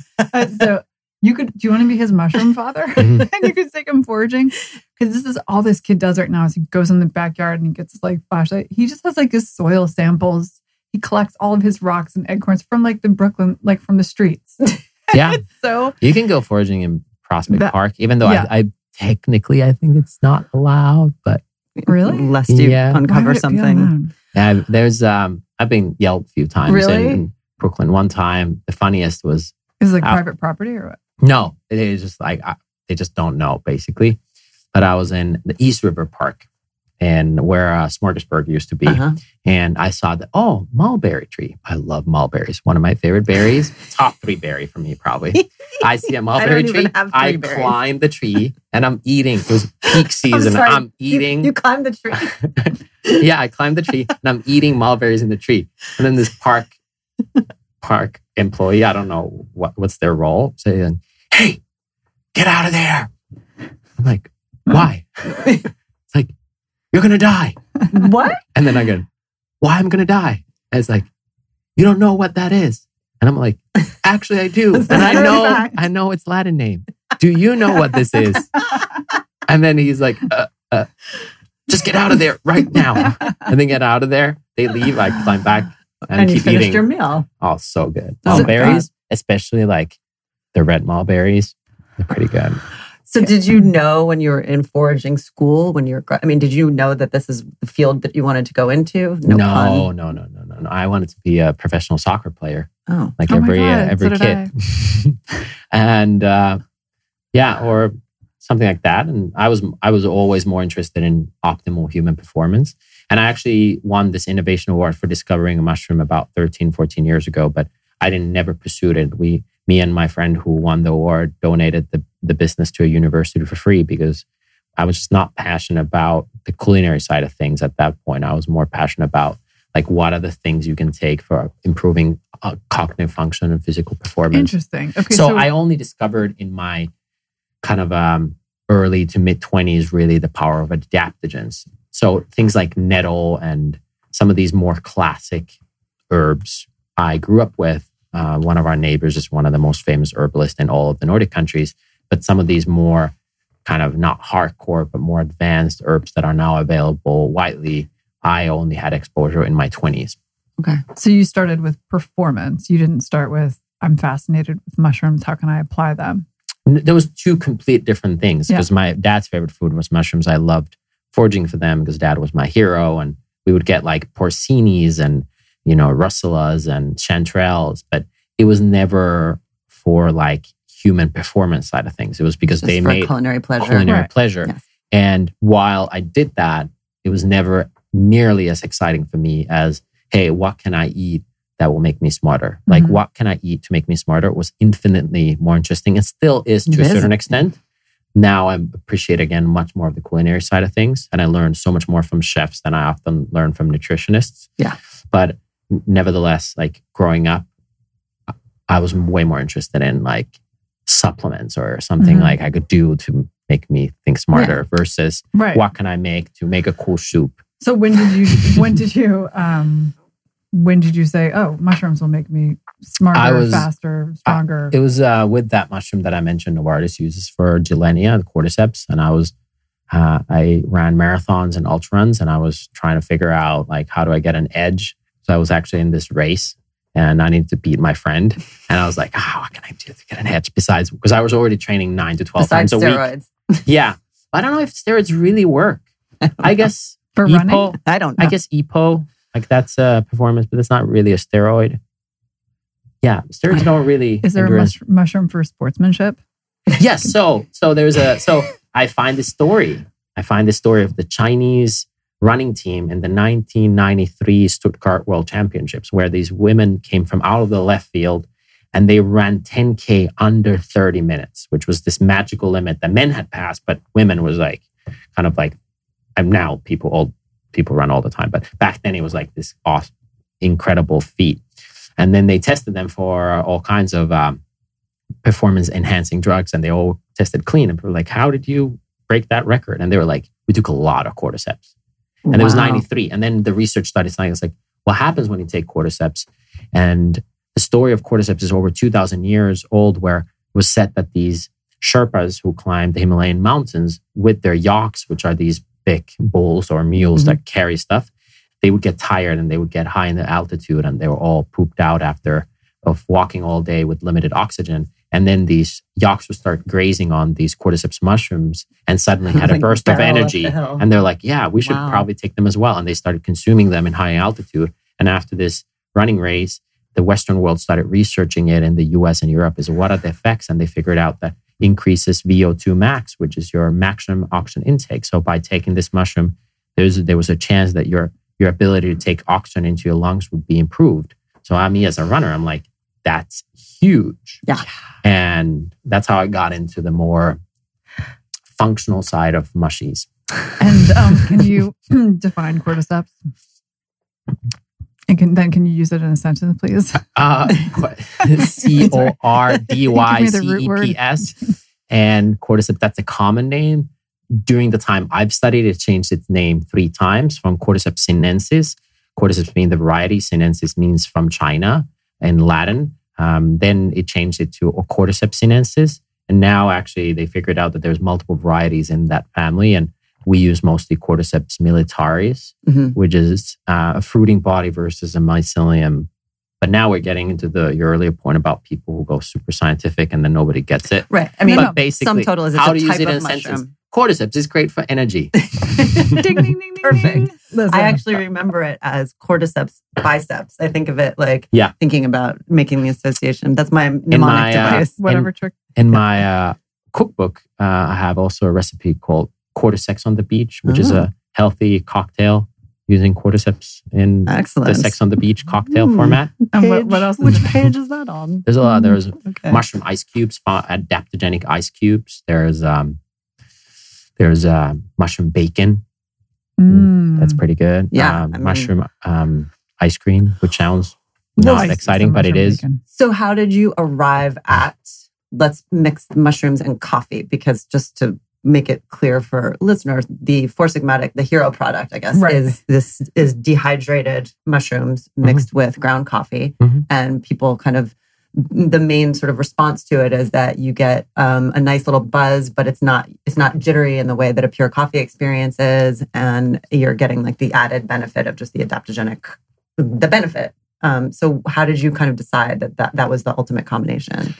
[SPEAKER 4] so you could do you want to be his mushroom father
[SPEAKER 1] Mhm.
[SPEAKER 4] and you could take him foraging because this is all this kid does right now is he goes in the backyard and he gets his like flashlight he just has like his soil samples he collects all of his rocks and acorns from like the brooklyn like from the streets
[SPEAKER 1] Yeah,
[SPEAKER 4] so
[SPEAKER 1] you can go foraging in Prospect
[SPEAKER 4] That-
[SPEAKER 1] Park, even though
[SPEAKER 4] yeah.
[SPEAKER 1] I, I technically I think it's not allowed, but
[SPEAKER 4] Really?
[SPEAKER 3] Lest you
[SPEAKER 1] Yeah.
[SPEAKER 3] uncover
[SPEAKER 4] would it be
[SPEAKER 3] something.
[SPEAKER 1] Yeah, there's um I've been yelled a few times
[SPEAKER 4] Really?
[SPEAKER 1] in Brooklyn. One time, the funniest was
[SPEAKER 4] is it like
[SPEAKER 1] Ow.
[SPEAKER 4] private property or what
[SPEAKER 1] no, it is just like I, they just don't know basically. But I was in the East River Park, and where uh, Smorgasburg used to be,
[SPEAKER 3] Uh-huh.
[SPEAKER 1] and I saw the oh mulberry tree. I love mulberries, one of my favorite berries. Top three berry for me probably. I see a mulberry
[SPEAKER 3] even
[SPEAKER 1] tree. I
[SPEAKER 3] berries.
[SPEAKER 1] climb the tree and I'm eating. It was peak season.
[SPEAKER 3] sorry.
[SPEAKER 1] I'm eating.
[SPEAKER 3] You, climb the tree.
[SPEAKER 1] yeah, I climbed the tree and I'm eating mulberries in the tree. And then this park park employee, I don't know what what's their role, saying, "Hey, get out of there!" I'm like, "Why?" it's like, "You're gonna die."
[SPEAKER 3] what?
[SPEAKER 1] And then I go, "Why I'm gonna die?" And it's like, "You don't know what that is." And I'm like, "Actually, I do, and I know
[SPEAKER 3] fact.
[SPEAKER 1] I know its Latin name. Do you know what this is?" And then he's like, uh, uh, "Just get out of there right now." And then get out of there. They leave. I climb back and,
[SPEAKER 3] And, you finished
[SPEAKER 1] eating.
[SPEAKER 3] your meal.
[SPEAKER 1] Oh, so good.
[SPEAKER 3] Oh my
[SPEAKER 1] Mulberries, especially like the red mulberries, they're pretty good.
[SPEAKER 3] So, did you know when you were in foraging school, when you were, I mean, did you know that this is the field that you wanted to go into?
[SPEAKER 1] No,
[SPEAKER 3] pun.
[SPEAKER 1] no, no, no, no, no. I wanted to be a professional soccer player,
[SPEAKER 3] Oh,
[SPEAKER 1] like
[SPEAKER 4] Oh
[SPEAKER 1] every uh, every
[SPEAKER 4] so
[SPEAKER 1] kid. and uh, yeah, or something like that. And I was I was always more interested in optimal human performance. And I actually won this innovation award for discovering a mushroom about 13, 14 years ago, but I didn't never pursued it. We me and my friend who won the award donated the, the business to a university for free because I was just not passionate about the culinary side of things at that point. I was more passionate about like what are the things you can take for improving uh, cognitive function and physical performance.
[SPEAKER 4] Interesting. Okay,
[SPEAKER 1] so,
[SPEAKER 4] so,
[SPEAKER 1] I only discovered in my kind of um, early to mid 20s really the power of adaptogens. So things like nettle and some of these more classic herbs I grew up with. Uh, one of our neighbors is one of the most famous herbalists in all of the Nordic countries. But some of these more kind of not hardcore, but more advanced herbs that are now available widely, I only had exposure in my 20s.
[SPEAKER 3] okay.
[SPEAKER 4] so you started with performance. You didn't start with I'm fascinated with mushrooms. How can I apply them?
[SPEAKER 1] Was two complete different things
[SPEAKER 4] Yeah.
[SPEAKER 1] because my dad's favorite food was mushrooms. I loved foraging for them because dad was my hero, and we would get like porcinis and you know russulas and chanterelles, but it was never for like human performance side of things. It was because
[SPEAKER 3] Just
[SPEAKER 1] they made
[SPEAKER 3] culinary pleasure.
[SPEAKER 1] culinary
[SPEAKER 4] Right.
[SPEAKER 1] pleasure.
[SPEAKER 3] Yes.
[SPEAKER 1] And while I did that, it was never nearly as exciting for me as, hey, what can I eat that will make me smarter? Like,
[SPEAKER 4] Mhm.
[SPEAKER 1] what can I eat to make me smarter was infinitely more interesting and still is to
[SPEAKER 3] It
[SPEAKER 1] a
[SPEAKER 3] is.
[SPEAKER 1] certain extent. Now I appreciate again much more of the culinary side of things. And I learned so much more from chefs than I often learn from nutritionists.
[SPEAKER 3] Yeah.
[SPEAKER 1] But nevertheless, like growing up, I was way more interested in like supplements or something
[SPEAKER 4] Mhm.
[SPEAKER 1] like I could do to make me think smarter versus
[SPEAKER 4] Right.
[SPEAKER 1] what can I make to make a cool soup.
[SPEAKER 4] So when did you when did you um when did you say, "Oh, mushrooms will make me smarter,
[SPEAKER 1] I was-
[SPEAKER 4] faster, stronger"?
[SPEAKER 1] It was uh, with that mushroom that I mentioned Novartis uses for Gilenya, the cordyceps, and I was uh, I ran marathons and ultra runs, and I was trying to figure out like how do I get an edge. So I was actually in this race, and I needed to beat my friend, and I was like, ah, what can I do to get an edge besides because I was already training nine to twelve
[SPEAKER 3] Besides
[SPEAKER 1] times a week.
[SPEAKER 3] steroids.
[SPEAKER 1] Yeah, I don't know if steroids really work. I guess
[SPEAKER 4] For
[SPEAKER 1] EPO,
[SPEAKER 4] running?
[SPEAKER 3] I don't know.
[SPEAKER 1] I guess EPO, like that's a performance, but it's not really a steroid. Yeah, steroids don't really.
[SPEAKER 4] Is there a mush- mushroom for sportsmanship?
[SPEAKER 1] yes so so there's a so i find this story i find the story of the chinese running team in the 1993 stuttgart world championships where these women came from out of the left field and they ran 10k under 30 minutes which was this magical limit that men had passed but women was like kind of like i'm now people old people run all the time but back then it was like this awesome incredible feat and then they tested them for all kinds of um, performance enhancing drugs and they all tested clean. And people were like, How did you break that record? And they were like, We took a lot of cordyceps. And it was
[SPEAKER 3] Wow.
[SPEAKER 1] 93. And then the research started saying, It's like, what happens when you take cordyceps? And the story of cordyceps is over 2,000 years old, where it was said that these Sherpas who climbed the Himalayan mountains with their yaks, which are these big bulls or mules
[SPEAKER 3] Mhm.
[SPEAKER 1] that carry stuff, they would get tired and they would get high in the altitude and they were all pooped out after of walking all day with limited oxygen. And then these yaks would start grazing on these cordyceps mushrooms and suddenly had a
[SPEAKER 3] Like
[SPEAKER 1] burst of energy. And they're like, yeah, we should
[SPEAKER 3] Wow.
[SPEAKER 1] probably take them as well. And they started consuming them in high altitude. And after this running race, the Western world started researching it in the US and Europe is what are the effects? And they figured out that increases VO2 max, which is your maximum oxygen intake. So by taking this mushroom, there's, there was a chance that your, your ability to take oxygen into your lungs would be improved. So I, me as a runner, I'm like, that's huge.
[SPEAKER 3] Yeah.
[SPEAKER 1] And that's how I got into the more functional side of mushies.
[SPEAKER 4] And um, can you define cordyceps? And can, then can you use it in a sentence, please?
[SPEAKER 1] Uh, C O R D Y
[SPEAKER 4] Give me the
[SPEAKER 1] C E. P S. And cordyceps, that's a common name. During the time I've studied, it changed its name three times from Cordyceps sinensis. Cordyceps being the variety, sinensis means from China in Latin. Um, then it changed it to Cordyceps sinensis. And now actually they figured out that there's multiple varieties in that family. And we use mostly Cordyceps militaris,
[SPEAKER 3] Mhm.
[SPEAKER 1] which is uh, a fruiting body versus a mycelium. But now we're getting into the your earlier point about people who go super scientific and then nobody gets it.
[SPEAKER 3] Right. I mean,
[SPEAKER 1] but basically,
[SPEAKER 3] sum total is
[SPEAKER 1] how
[SPEAKER 3] a
[SPEAKER 1] to use
[SPEAKER 3] type
[SPEAKER 1] it in
[SPEAKER 3] of
[SPEAKER 1] a sentence.
[SPEAKER 3] Mushroom.
[SPEAKER 1] Cordyceps is great for energy.
[SPEAKER 4] ding, ding, ding, ding,
[SPEAKER 3] Perfect.
[SPEAKER 4] ding. Listen,
[SPEAKER 3] I actually remember it as cordyceps biceps. I think of it like
[SPEAKER 1] Yeah.
[SPEAKER 3] thinking about making the association. That's my mnemonic
[SPEAKER 1] my, uh,
[SPEAKER 3] device.
[SPEAKER 4] whatever trick.
[SPEAKER 1] In my uh, cookbook, uh, I have also a recipe called Cordyceps on the Beach, which is
[SPEAKER 3] Oh.
[SPEAKER 1] a healthy cocktail using cordyceps in
[SPEAKER 3] Excellent.
[SPEAKER 1] the Sex on the Beach cocktail
[SPEAKER 3] Ooh.
[SPEAKER 1] format.
[SPEAKER 4] And what, what else?
[SPEAKER 3] Which page is that on?
[SPEAKER 1] There's a lot. There's
[SPEAKER 3] Okay.
[SPEAKER 1] mushroom ice cubes, adaptogenic ice cubes. There's um, there's uh, mushroom bacon.
[SPEAKER 4] Mm.
[SPEAKER 1] That's pretty good.
[SPEAKER 3] Yeah,
[SPEAKER 1] Um,
[SPEAKER 3] I mean-
[SPEAKER 1] mushroom um, ice cream, which sounds not
[SPEAKER 4] Nice.
[SPEAKER 1] exciting,
[SPEAKER 4] Some
[SPEAKER 1] but it is.
[SPEAKER 4] bacon.
[SPEAKER 3] So, how did you arrive at let's mix mushrooms and coffee? Because just to make it clear for listeners, the Four Sigmatic, the hero product, I guess,
[SPEAKER 4] Right.
[SPEAKER 3] is this is dehydrated mushrooms mixed with ground coffee,
[SPEAKER 1] Mhm.
[SPEAKER 3] and people kind of the main sort of response to it is that you get um, a nice little buzz, but it's not it's not jittery in the way that a pure coffee experience is, and you're getting like the added benefit of just the adaptogenic the benefit. Um, so how did you kind of decide that that, that was the ultimate combination?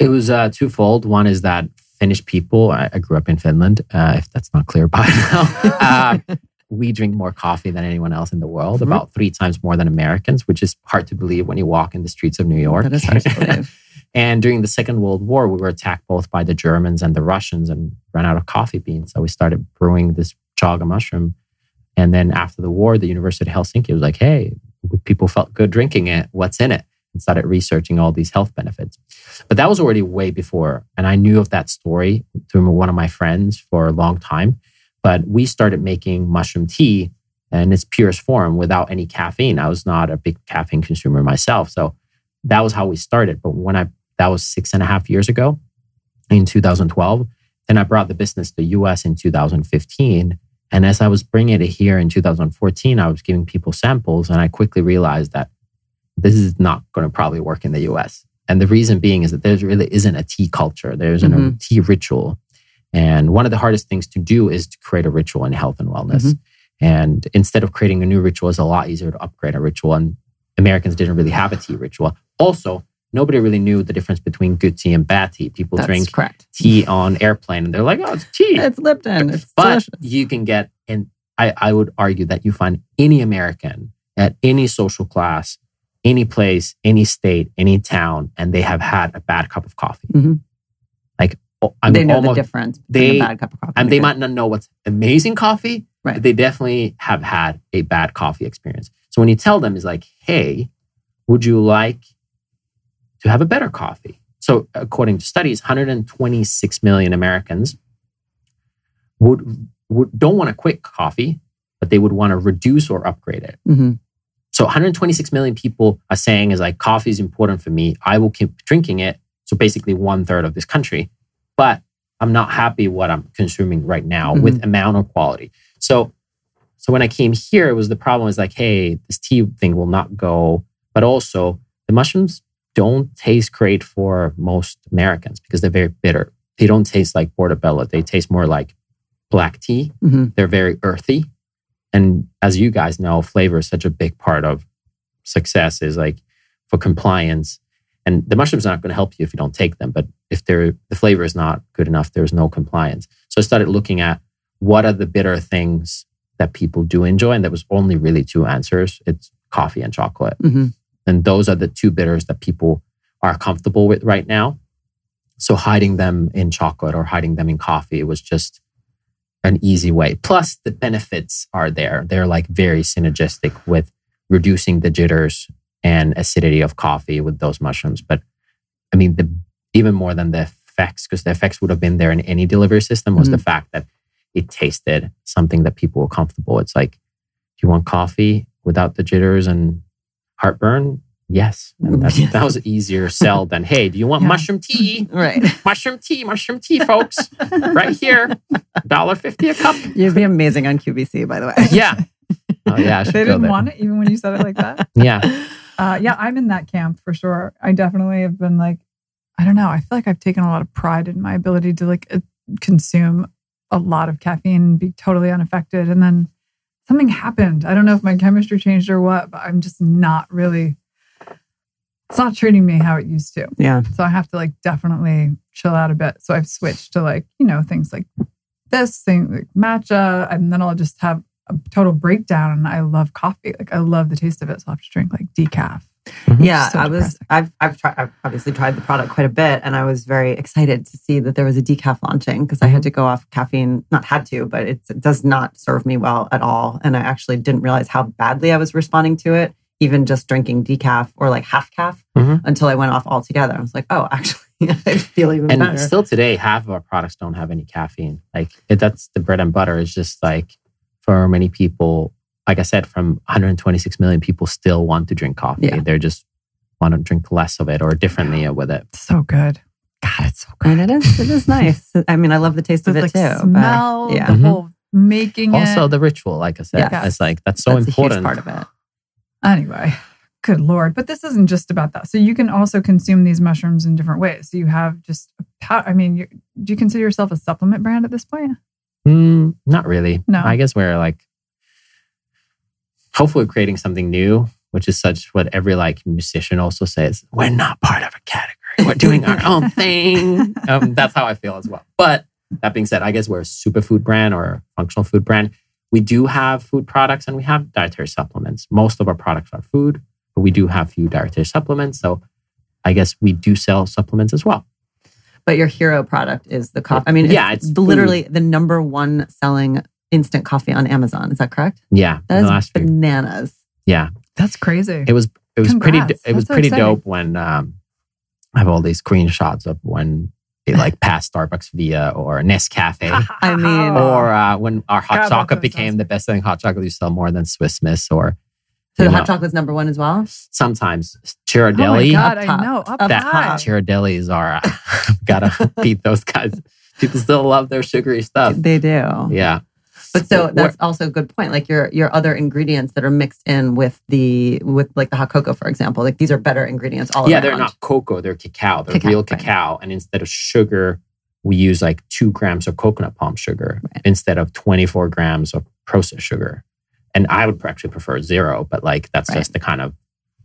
[SPEAKER 1] It was uh, twofold. One is that Finnish people, I, I grew up in Finland, uh, if that's not clear by now, uh, we drink more coffee than anyone else in the world,
[SPEAKER 3] Mhm.
[SPEAKER 1] about three times more than Americans, which is hard to believe when you walk in the streets of New York.
[SPEAKER 3] That is hard to believe.
[SPEAKER 1] and during the Second World War, we were attacked both by the Germans and the Russians and ran out of coffee beans. So we started brewing this chaga mushroom. And then after the war, the University of Helsinki was like, hey, people felt good drinking it. What's in it? And started researching all these health benefits. But that was already way before. And I knew of that story through one of my friends for a long time. But we started making mushroom tea in its purest form without any caffeine. I was not a big caffeine consumer myself. So that was how we started. But when I, that was six and a half years ago in 2012, then I brought the business to the US in 2015. And as I was bringing it here in 2014, I was giving people samples and I quickly realized that this is not going to probably work in the US. And the reason being is that there really isn't a tea culture. There isn't
[SPEAKER 3] Mhm.
[SPEAKER 1] a tea ritual. And one of the hardest things to do is to create a ritual in health and wellness.
[SPEAKER 3] Mhm.
[SPEAKER 1] And instead of creating a new ritual, it's a lot easier to upgrade a ritual. And Americans didn't really have a tea ritual. Also, nobody really knew the difference between good tea and bad tea. People
[SPEAKER 3] That's
[SPEAKER 1] drink
[SPEAKER 3] correct.
[SPEAKER 1] tea on airplane and they're like, oh, it's tea.
[SPEAKER 3] It's Lipton. It's
[SPEAKER 1] but
[SPEAKER 3] delicious.
[SPEAKER 1] you can get, and I, I would argue that you find any American at any social class, any place, any state, any town, and they have had a bad cup of coffee.
[SPEAKER 3] Mhm.
[SPEAKER 1] Like, I
[SPEAKER 3] they know
[SPEAKER 1] almost,
[SPEAKER 3] the difference between
[SPEAKER 1] they-
[SPEAKER 3] a bad cup of coffee.
[SPEAKER 1] and they
[SPEAKER 3] a
[SPEAKER 1] might not know what's amazing coffee,
[SPEAKER 3] Right.
[SPEAKER 1] but they definitely have had a bad coffee experience. So when you tell them, is like, hey, would you like to have a better coffee? So according to studies, 126 million Americans would, would don't want to quit coffee, but they would want to reduce or upgrade it.
[SPEAKER 3] good- Mhm.
[SPEAKER 1] So 126 million people are saying is like coffee is important for me. I will keep drinking it. So basically one third of this country, but I'm not happy what I'm consuming right now with amount or quality. So, so when I came here, it was the problem is like, hey, this tea thing will not go. But also the mushrooms don't taste great for most Americans because they're very bitter. They don't taste like portobello. They taste more like black tea.
[SPEAKER 3] Mhm.
[SPEAKER 1] They're very earthy. And as you guys know, flavor is such a big part of success is like for compliance. And the mushrooms are not going to help you if you don't take them. But if they're, the flavor is not good enough, there's no compliance. So I started looking at what are the bitter things that people do enjoy. And there was only really two answers. It's coffee and chocolate.
[SPEAKER 3] Mhm.
[SPEAKER 1] And those are the two bitters that people are comfortable with right now. So hiding them in chocolate or hiding them in coffee was just an easy way. Plus, the benefits are there. They're like very synergistic with reducing the jitters and acidity of coffee with those mushrooms. But I mean, the even more than the effects, because the effects would have been there in any delivery system, was the mm-hmm. fact that it tasted something that people were comfortable. It's like, do you want coffee without the jitters and heartburn? Yes. And that, that was an easier sell than, hey, do you want
[SPEAKER 4] Yeah.
[SPEAKER 1] mushroom tea?
[SPEAKER 3] Right.
[SPEAKER 1] Mushroom tea, mushroom tea, folks. right here. $1.50 a cup.
[SPEAKER 3] You'd be amazing on QVC, by the way.
[SPEAKER 1] Yeah. Oh, yeah.
[SPEAKER 4] They didn't want it even when you said it like that.
[SPEAKER 1] Yeah.
[SPEAKER 4] Uh, yeah, I'm in that camp for sure. I definitely have been like, I don't know. I feel like I've taken a lot of pride in my ability to like uh, consume a lot of caffeine and be totally unaffected. And then something happened. I don't know if my chemistry changed or what, but I'm just not really. It's not treating me how it used to.
[SPEAKER 3] Yeah.
[SPEAKER 4] So I have to like definitely chill out a bit. So I've switched to like, you know, things like this thing, like matcha, and then I'll just have total breakdown. And I love coffee. Like I love the taste of it. So I'll have to drink like decaf.
[SPEAKER 3] Yeah,
[SPEAKER 4] So
[SPEAKER 3] I was. I've I've tried. I've obviously tried the product quite a bit, and I was very excited to see that there was a decaf launching because I
[SPEAKER 4] Mm-hmm.
[SPEAKER 3] had to go off caffeine. Not had to, but it's, it does not serve me well at all. And I actually didn't realize how badly I was responding to it, even just drinking decaf or like half calf
[SPEAKER 1] Mhm.
[SPEAKER 3] until I went off altogether. I was like, oh, actually, I feel even
[SPEAKER 1] And
[SPEAKER 3] better.
[SPEAKER 1] still today, half of our products don't have any caffeine. Like it, that's the bread and butter. It's just like for many people, like I said, from 126 million people still want to drink coffee.
[SPEAKER 3] Yeah.
[SPEAKER 1] They're just want to drink less of it or differently with it.
[SPEAKER 4] So good. God, it's so good.
[SPEAKER 3] and it is. It is nice. I mean, I love the taste of it
[SPEAKER 4] like
[SPEAKER 3] too. but
[SPEAKER 4] smell,
[SPEAKER 3] yeah.
[SPEAKER 4] the
[SPEAKER 1] Mhm.
[SPEAKER 4] whole making
[SPEAKER 1] Also,
[SPEAKER 4] it.
[SPEAKER 1] the ritual, like I said,
[SPEAKER 3] Yes.
[SPEAKER 1] it's like that's so
[SPEAKER 3] that's
[SPEAKER 1] important.
[SPEAKER 3] a huge part of it.
[SPEAKER 4] Anyway, good lord. But this isn't just about that. So you can also consume these mushrooms in different ways. So you have just, a pow- I mean, you, do you consider yourself a supplement brand at this point?
[SPEAKER 1] Mm, not really.
[SPEAKER 4] No.
[SPEAKER 1] I guess we're like hopefully creating something new, which is such what every like musician also says. We're not part of a category. We're doing our own thing. Um, that's how I feel as well. But that being said, I guess we're a superfood brand or a functional food brand. We do have food products and we have dietary supplements. Most of our products are food, but we do have few dietary supplements. So I guess we do sell supplements as well.
[SPEAKER 3] But your hero product is the coffee. I mean,
[SPEAKER 1] Yeah,
[SPEAKER 3] it's,
[SPEAKER 1] it's
[SPEAKER 3] literally the number one selling instant coffee on Amazon. Is that correct?
[SPEAKER 1] Yeah.
[SPEAKER 3] That
[SPEAKER 1] in
[SPEAKER 3] is
[SPEAKER 1] the last few-
[SPEAKER 3] bananas.
[SPEAKER 1] yeah.
[SPEAKER 4] That's crazy.
[SPEAKER 1] it was it was
[SPEAKER 4] Congrats.
[SPEAKER 1] pretty it was
[SPEAKER 4] so
[SPEAKER 1] pretty
[SPEAKER 4] exciting.
[SPEAKER 1] dope when um I have all these screenshots of when be like past Starbucks via or Nescafe.
[SPEAKER 3] I mean-
[SPEAKER 1] or uh, when our hot
[SPEAKER 4] God,
[SPEAKER 1] chocolate became
[SPEAKER 4] sounds-
[SPEAKER 1] the best selling hot chocolate, you sell more than Swiss Miss or
[SPEAKER 3] So
[SPEAKER 1] you
[SPEAKER 3] the hot
[SPEAKER 1] know,
[SPEAKER 3] chocolate's number one as well.
[SPEAKER 1] sometimes
[SPEAKER 4] Oh my God,
[SPEAKER 3] Up top.
[SPEAKER 4] I know. Up,
[SPEAKER 3] Up
[SPEAKER 1] that
[SPEAKER 4] high.
[SPEAKER 1] Ghirardellis are uh, gotta beat those guys. People still love their sugary stuff.
[SPEAKER 3] They do.
[SPEAKER 1] Yeah.
[SPEAKER 3] But so that's also a good point. Like your your other ingredients that are mixed in with the with like the hot cocoa, for example. Like these are better ingredients all over.
[SPEAKER 1] yeah,
[SPEAKER 3] around.
[SPEAKER 1] they're not cocoa, they're cacao. They're
[SPEAKER 3] Cacao,
[SPEAKER 1] real
[SPEAKER 3] right.
[SPEAKER 1] cacao. And instead of sugar, we use like two grams of coconut palm sugar
[SPEAKER 3] Right.
[SPEAKER 1] instead of 24 grams of processed sugar. And I would actually prefer zero, but like that's
[SPEAKER 3] Right.
[SPEAKER 1] just the kind of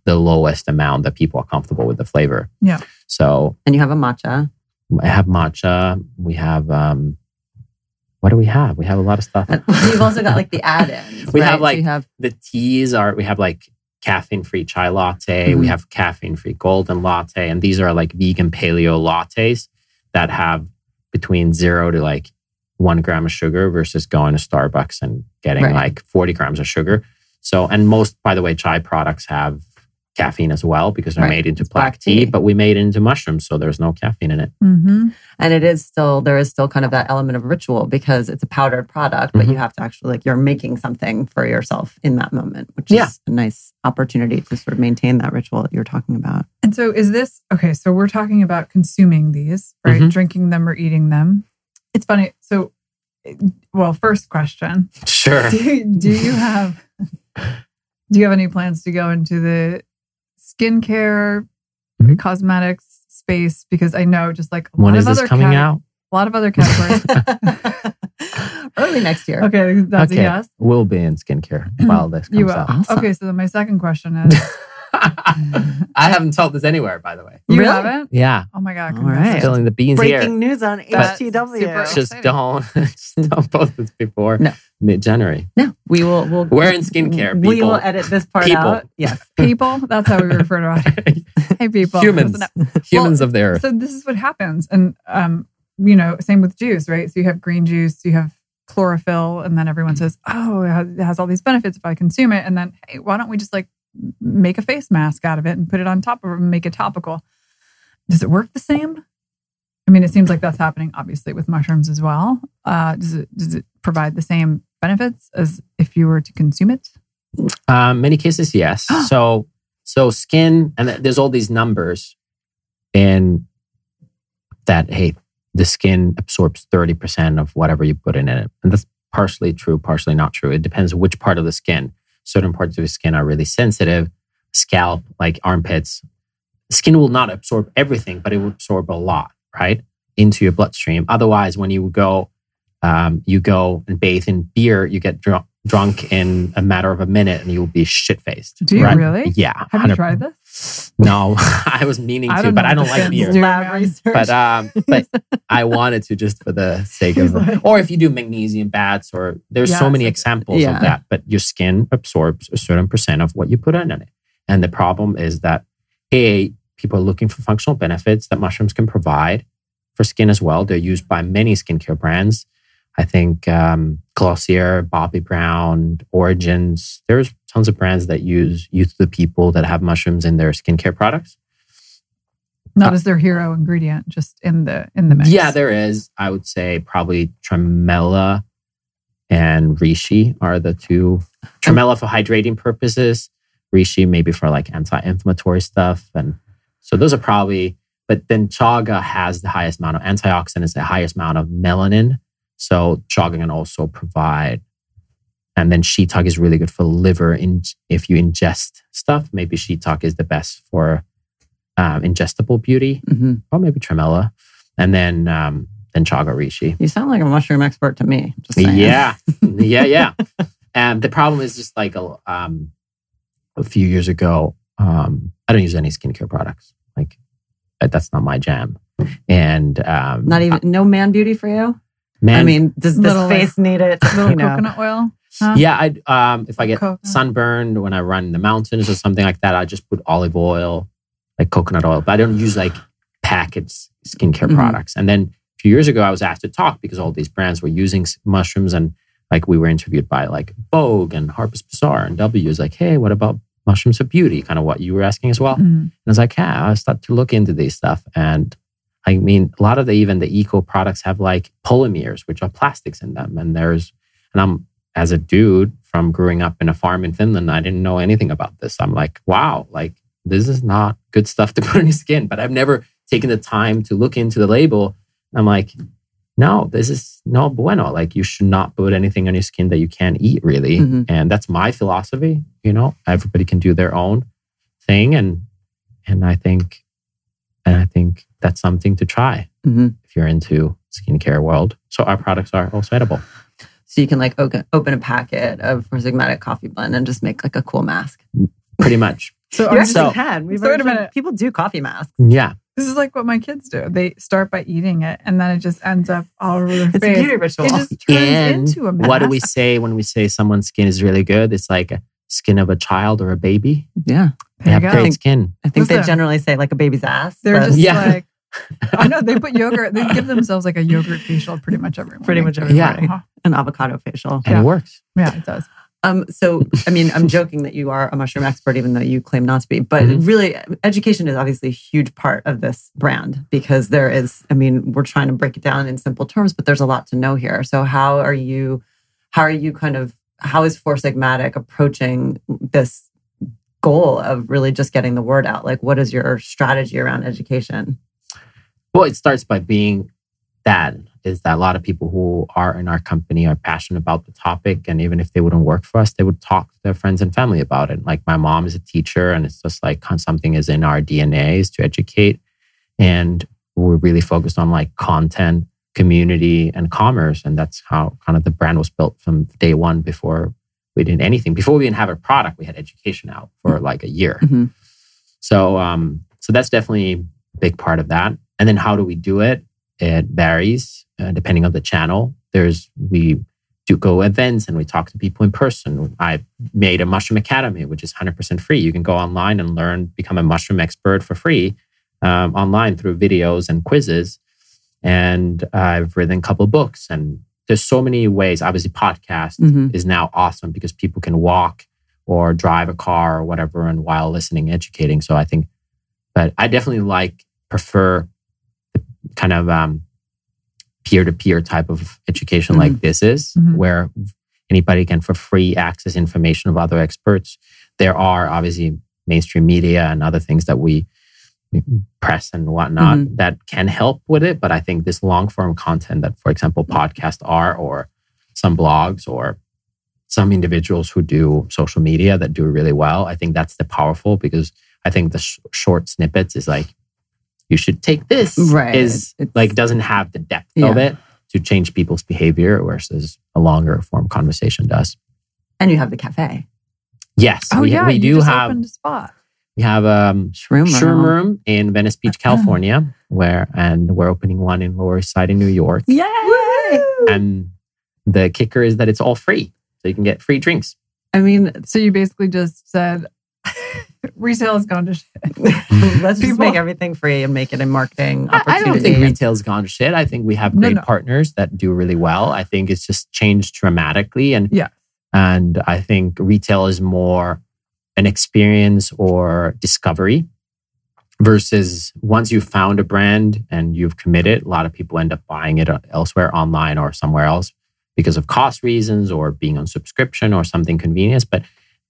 [SPEAKER 1] the lowest amount that people are comfortable with the flavor.
[SPEAKER 4] Yeah.
[SPEAKER 1] So
[SPEAKER 3] And you have a matcha.
[SPEAKER 1] I have matcha. We have um what do we have? We have a lot of stuff.
[SPEAKER 3] And you've also got like the add-ins.
[SPEAKER 1] We
[SPEAKER 3] right?
[SPEAKER 1] have,
[SPEAKER 3] So
[SPEAKER 1] like,
[SPEAKER 3] you have
[SPEAKER 1] the teas are we have like caffeine free chai latte we
[SPEAKER 3] Mhm.
[SPEAKER 1] have caffeine free golden latte and these are like vegan paleo lattes that have between zero to like one gram of sugar versus going to starbucks and getting
[SPEAKER 3] Right.
[SPEAKER 1] like 40 grams of sugar so and most by the way chai products have caffeine as well because they're
[SPEAKER 3] Right.
[SPEAKER 1] made into black,
[SPEAKER 3] black
[SPEAKER 1] tea,
[SPEAKER 3] tea.
[SPEAKER 1] but we made it into mushrooms so there's no caffeine in it
[SPEAKER 4] Mm-hmm.
[SPEAKER 3] and it is still there is still kind of that element of ritual because it's a powdered product, but
[SPEAKER 1] Mhm.
[SPEAKER 3] you have to actually like you're making something for yourself in that moment, which
[SPEAKER 1] Yeah.
[SPEAKER 3] is a nice opportunity to sort of maintain that ritual that you're talking about.
[SPEAKER 4] And so is this okay? So we're talking about consuming these, right?
[SPEAKER 1] Mhm.
[SPEAKER 4] Drinking them or eating them. It's funny. So, well, first question:
[SPEAKER 1] sure
[SPEAKER 4] do, do you have do you have any plans to go into the skincare,
[SPEAKER 1] Mhm.
[SPEAKER 4] cosmetics space? Because I know just like a
[SPEAKER 1] when
[SPEAKER 4] lot of
[SPEAKER 1] this
[SPEAKER 4] other
[SPEAKER 1] coming
[SPEAKER 4] cate-
[SPEAKER 1] out
[SPEAKER 4] A lot of other categories.
[SPEAKER 3] Early next year.
[SPEAKER 4] okay, that's
[SPEAKER 1] okay
[SPEAKER 4] a yes.
[SPEAKER 1] we'll be in skincare while this comes
[SPEAKER 4] You will.
[SPEAKER 1] out
[SPEAKER 3] Awesome.
[SPEAKER 4] Okay, so then my second question is:
[SPEAKER 1] I haven't told this anywhere, by the way.
[SPEAKER 4] You
[SPEAKER 3] Really?
[SPEAKER 1] Yeah,
[SPEAKER 4] haven't? Yeah. Oh my god!
[SPEAKER 3] All right.
[SPEAKER 1] spilling the beans
[SPEAKER 3] Breaking
[SPEAKER 1] here.
[SPEAKER 3] news on
[SPEAKER 4] That's
[SPEAKER 3] HTW.
[SPEAKER 4] super
[SPEAKER 1] Just
[SPEAKER 4] exciting.
[SPEAKER 1] don't, just don't post this before
[SPEAKER 3] No.
[SPEAKER 1] mid-January.
[SPEAKER 3] No, we will. We'll,
[SPEAKER 1] We're in skincare,
[SPEAKER 3] We
[SPEAKER 1] people.
[SPEAKER 3] will edit this part
[SPEAKER 1] People.
[SPEAKER 3] out. Yes.
[SPEAKER 4] People. That's how we refer to it. Hey, people.
[SPEAKER 1] Humans,
[SPEAKER 4] Listen up.
[SPEAKER 1] humans of the earth.
[SPEAKER 4] So this is what happens, and um, you know, same with juice, right? So you have green juice, you have chlorophyll, and then everyone says, "Oh, it has, it has all these benefits if I consume it." And then, hey, why don't we just like make a face mask out of it and put it on top of it and make it topical? Does it work the same? I mean, it seems like that's happening, obviously, with mushrooms as well. Uh, does it does it provide the same benefits as if you were to consume it?
[SPEAKER 1] Um, many cases, yes. so, so skin, and there's all these numbers in that. Hey, the skin absorbs thirty percent of whatever you put in it, and that's partially true, partially not true. It depends which part of the skin. Certain parts of the skin are really sensitive. Scalp, like armpits, skin will not absorb everything, but it will absorb a lot, right, into your bloodstream. Otherwise, when you go, um, you go and bathe in beer, you get drunk, drunk in a matter of a minute, and you'll be shit faced.
[SPEAKER 4] Do you really?
[SPEAKER 1] Yeah.
[SPEAKER 4] Have you
[SPEAKER 1] 100%.
[SPEAKER 4] tried this?
[SPEAKER 1] No, I was meaning
[SPEAKER 4] I
[SPEAKER 1] to, but I don't like beer.
[SPEAKER 3] Lab research.
[SPEAKER 1] But um, but I wanted to just for the sake of,
[SPEAKER 4] like-
[SPEAKER 1] or if you do magnesium baths, or there's
[SPEAKER 4] Yeah,
[SPEAKER 1] so many examples
[SPEAKER 3] Yeah.
[SPEAKER 1] of that. But your skin absorbs a certain percent of what you put in it, and the problem is that a people are looking for functional benefits that mushrooms can provide for skin as well. They're used by many skincare brands. I think um, Glossier, Bobbi Brown, Origins. There's tons of brands that use use the people that have mushrooms in their skincare products.
[SPEAKER 4] Not as their hero ingredient, just in the in the mix.
[SPEAKER 1] Yeah, there is. I would say probably Tremella and Reishi are the two. Tremella for hydrating purposes, Reishi maybe for like anti-inflammatory stuff, and so those are probably. But then chaga has the highest amount of antioxidants, the highest amount of melanin. So chaga can also provide. And then shiitake is really good for liver. In if you ingest stuff, maybe shiitake is the best for um, ingestible beauty
[SPEAKER 3] Mhm.
[SPEAKER 1] or maybe tremella, and then um, then chaga reishi.
[SPEAKER 3] You sound like a mushroom expert to me. Just.
[SPEAKER 1] Yeah, yeah, yeah. And the problem is just like a, um, a few years ago, um, I don't use any skincare products. Like that's not my jam. And um,
[SPEAKER 3] Not even no man beauty for you.
[SPEAKER 1] Man.
[SPEAKER 3] I mean, does this
[SPEAKER 4] Little,
[SPEAKER 3] face need it?
[SPEAKER 4] little
[SPEAKER 3] You know.
[SPEAKER 4] coconut oil. Huh?
[SPEAKER 1] yeah, I um, if I get
[SPEAKER 4] Coconut.
[SPEAKER 1] sunburned when I run in the mountains or something like that, I just put olive oil, like coconut oil. But I don't use like packaged skincare
[SPEAKER 3] Mhm.
[SPEAKER 1] products. And then a few years ago, I was asked to talk because all these brands were using mushrooms, and like we were interviewed by like Vogue and Harper's Bazaar and W. Is like, hey, what about mushrooms for beauty? Kind of what you were asking as well.
[SPEAKER 4] Mm.
[SPEAKER 1] And I was like, yeah, I started to look into these stuff, and I mean, a lot of the even the eco products have like polymers, which are plastics in them. And there's, and I'm as a dude from growing up in a farm in Finland, I didn't know anything about this. I'm like, wow, like this is not good stuff to put on your skin. But I've never taken the time to look into the label. I'm like, no, this is no bueno. Like you should not put anything on your skin that you can't eat, really.
[SPEAKER 3] Mhm.
[SPEAKER 1] And that's my philosophy. You know, everybody can do their own thing, and and I think, and I think that's something to try
[SPEAKER 3] Mhm.
[SPEAKER 1] if you're into skincare world. So our products are also edible.
[SPEAKER 3] So you can like open, open a packet of Four Sigmatic coffee blend and just make like a cool mask.
[SPEAKER 1] Pretty much.
[SPEAKER 4] So,
[SPEAKER 3] You
[SPEAKER 4] I'm
[SPEAKER 3] actually
[SPEAKER 1] So-
[SPEAKER 3] can. We've
[SPEAKER 4] So wait a
[SPEAKER 3] actually-
[SPEAKER 4] minute.
[SPEAKER 3] People do coffee masks.
[SPEAKER 1] Yeah.
[SPEAKER 4] This is like what my kids do. They start by eating it, and then it just ends up all over their
[SPEAKER 3] It's a
[SPEAKER 4] face.
[SPEAKER 3] beauty ritual.
[SPEAKER 4] It just turns
[SPEAKER 1] And
[SPEAKER 4] into a mask.
[SPEAKER 1] what do we say when we say someone's skin is really good? It's like a skin of a child or a baby.
[SPEAKER 3] yeah.
[SPEAKER 1] They
[SPEAKER 4] There
[SPEAKER 1] have
[SPEAKER 4] you
[SPEAKER 1] great
[SPEAKER 4] go.
[SPEAKER 1] skin.
[SPEAKER 3] I think they generally say like a baby's ass.
[SPEAKER 4] They're
[SPEAKER 3] but
[SPEAKER 4] just
[SPEAKER 1] Yeah.
[SPEAKER 4] like, I know they put yogurt. They give themselves like a yogurt facial pretty much every morning.
[SPEAKER 3] Pretty much every
[SPEAKER 1] Yeah.
[SPEAKER 3] morning.
[SPEAKER 4] Uh-huh.
[SPEAKER 3] an avocado facial.
[SPEAKER 1] And it works.
[SPEAKER 4] Yeah, it does.
[SPEAKER 3] Um, so, I mean, I'm joking that you are a mushroom expert, even though you claim not to be. But
[SPEAKER 1] Mhm.
[SPEAKER 3] really, education is obviously a huge part of this brand because there is. I mean, we're trying to break it down in simple terms, but there's a lot to know here. So, how are you? How are you kind of? How is Four Sigmatic approaching this goal of really just getting the word out? Like, what is your strategy around education?
[SPEAKER 1] Well, it starts by being that is that a lot of people who are in our company are passionate about the topic. And even if they wouldn't work for us, they would talk to their friends and family about it. Like my mom is a teacher, and it's just like something is in our DNA is to educate. And we're really focused on like content, community, and commerce. And that's how kind of the brand was built from day one before we did anything. Before we even have a product, we had education out for like a year.
[SPEAKER 3] Mhm.
[SPEAKER 1] So um, so that's definitely a big part of that. And then how do we do it? It varies uh, depending on the channel. There's we do go events and we talk to people in person. I made a mushroom academy, which is 100% free. You can go online and learn, become a mushroom expert for free um, online through videos and quizzes. And I've written a couple books, and there's so many ways. Obviously, podcast
[SPEAKER 3] Mhm.
[SPEAKER 1] is now awesome because people can walk or drive a car or whatever, and while listening, educating. So I think, but I definitely like prefer the kind of um, peer-to-peer type of education like this is,
[SPEAKER 4] Mhm.
[SPEAKER 1] where anybody can for free access information of other experts. There are obviously mainstream media and other things that we press and whatnot mm-hmm. that can help with it. But I think this long form content that, for example, mm-hmm. podcasts are, or some blogs, or some individuals who do social media that do really well, I think that's the powerful because I think the sh- short snippets is like, you should take this,
[SPEAKER 3] Right.
[SPEAKER 1] is
[SPEAKER 3] It's-
[SPEAKER 1] like doesn't have the depth of it to change people's behavior, versus a longer form conversation does.
[SPEAKER 3] And you have the cafe,
[SPEAKER 1] Yes,
[SPEAKER 4] Oh
[SPEAKER 1] we,
[SPEAKER 4] yeah,
[SPEAKER 1] we do have
[SPEAKER 4] a spot.
[SPEAKER 1] We have um
[SPEAKER 3] Shroom
[SPEAKER 1] Shroom
[SPEAKER 3] Room.
[SPEAKER 1] Room in Venice Beach, California, where and we're opening one in Lower East Side in New York.
[SPEAKER 3] Yay!
[SPEAKER 1] And the kicker is that it's all free, so you can get free drinks.
[SPEAKER 3] I mean,
[SPEAKER 4] So you basically just said retail has gone to shit.
[SPEAKER 3] let's just make everything free and make it a marketing
[SPEAKER 1] I, I don't think retail's gone to shit. I think we have
[SPEAKER 4] No,
[SPEAKER 1] great
[SPEAKER 4] no.
[SPEAKER 1] partners that do really well. I think it's just changed dramatically, and
[SPEAKER 4] Yeah.
[SPEAKER 1] and I think retail is more an experience or discovery versus once you've found a brand and you've committed, a lot of people end up buying it uh, elsewhere online or somewhere else because of cost reasons or being on subscription or something convenience. But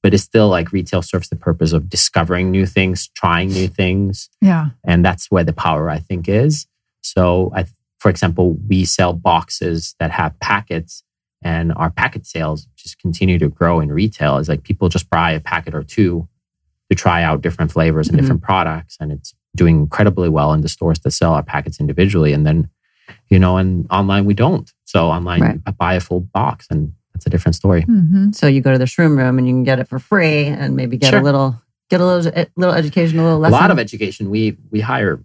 [SPEAKER 1] but it's still like retail serves the purpose of discovering new things, trying new things,
[SPEAKER 4] Yeah.
[SPEAKER 1] and that's where the power I think is. So, I, for example, we sell boxes that have packets, and our packet sales just continue to grow in retail. It's like people just buy a packet or two to try out different flavors and
[SPEAKER 3] Mhm.
[SPEAKER 1] different products, and it's doing incredibly well in the stores that sell our packets individually. And then, you know, and online we don't. So online,
[SPEAKER 3] Right.
[SPEAKER 1] you buy a full box, and that's a different story.
[SPEAKER 4] hmm
[SPEAKER 3] So you go to the shroom room and you can get it for free and maybe get
[SPEAKER 1] Sure.
[SPEAKER 3] a little get a little a little education, a little
[SPEAKER 1] a lot of education. We we hire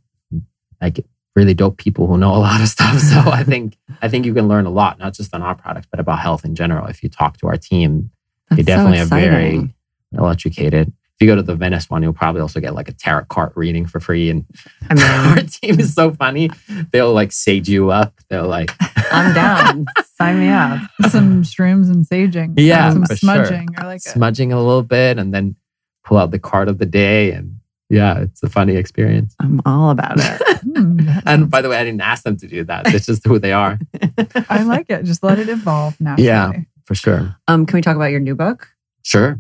[SPEAKER 1] like really dope people who know a lot of stuff. So I think I think you can learn a lot, not just on our products, but about health in general. If you talk to our team, they
[SPEAKER 3] That's so
[SPEAKER 1] definitely are very
[SPEAKER 3] exciting.
[SPEAKER 1] well educated. If you go to the Venice one, you'll probably also get like a tarot card reading for free. And
[SPEAKER 3] I mean,
[SPEAKER 1] our team is so funny. They'll like sage you up. They'll like
[SPEAKER 3] I'm down. Sign me up.
[SPEAKER 4] Some shrooms and saging.
[SPEAKER 1] Yeah,
[SPEAKER 4] And some
[SPEAKER 1] for sure.
[SPEAKER 4] smudging or like a,
[SPEAKER 1] smudging a little bit and then pull out the card of the day and yeah, it's a funny experience.
[SPEAKER 3] I'm all about it.
[SPEAKER 4] Hmm,
[SPEAKER 1] And by the way, I didn't ask them to do that. It's just who they are
[SPEAKER 4] I like it. Just let it evolve naturally.
[SPEAKER 1] Yeah. for sure.
[SPEAKER 3] um, can we talk about your new book?
[SPEAKER 1] Sure.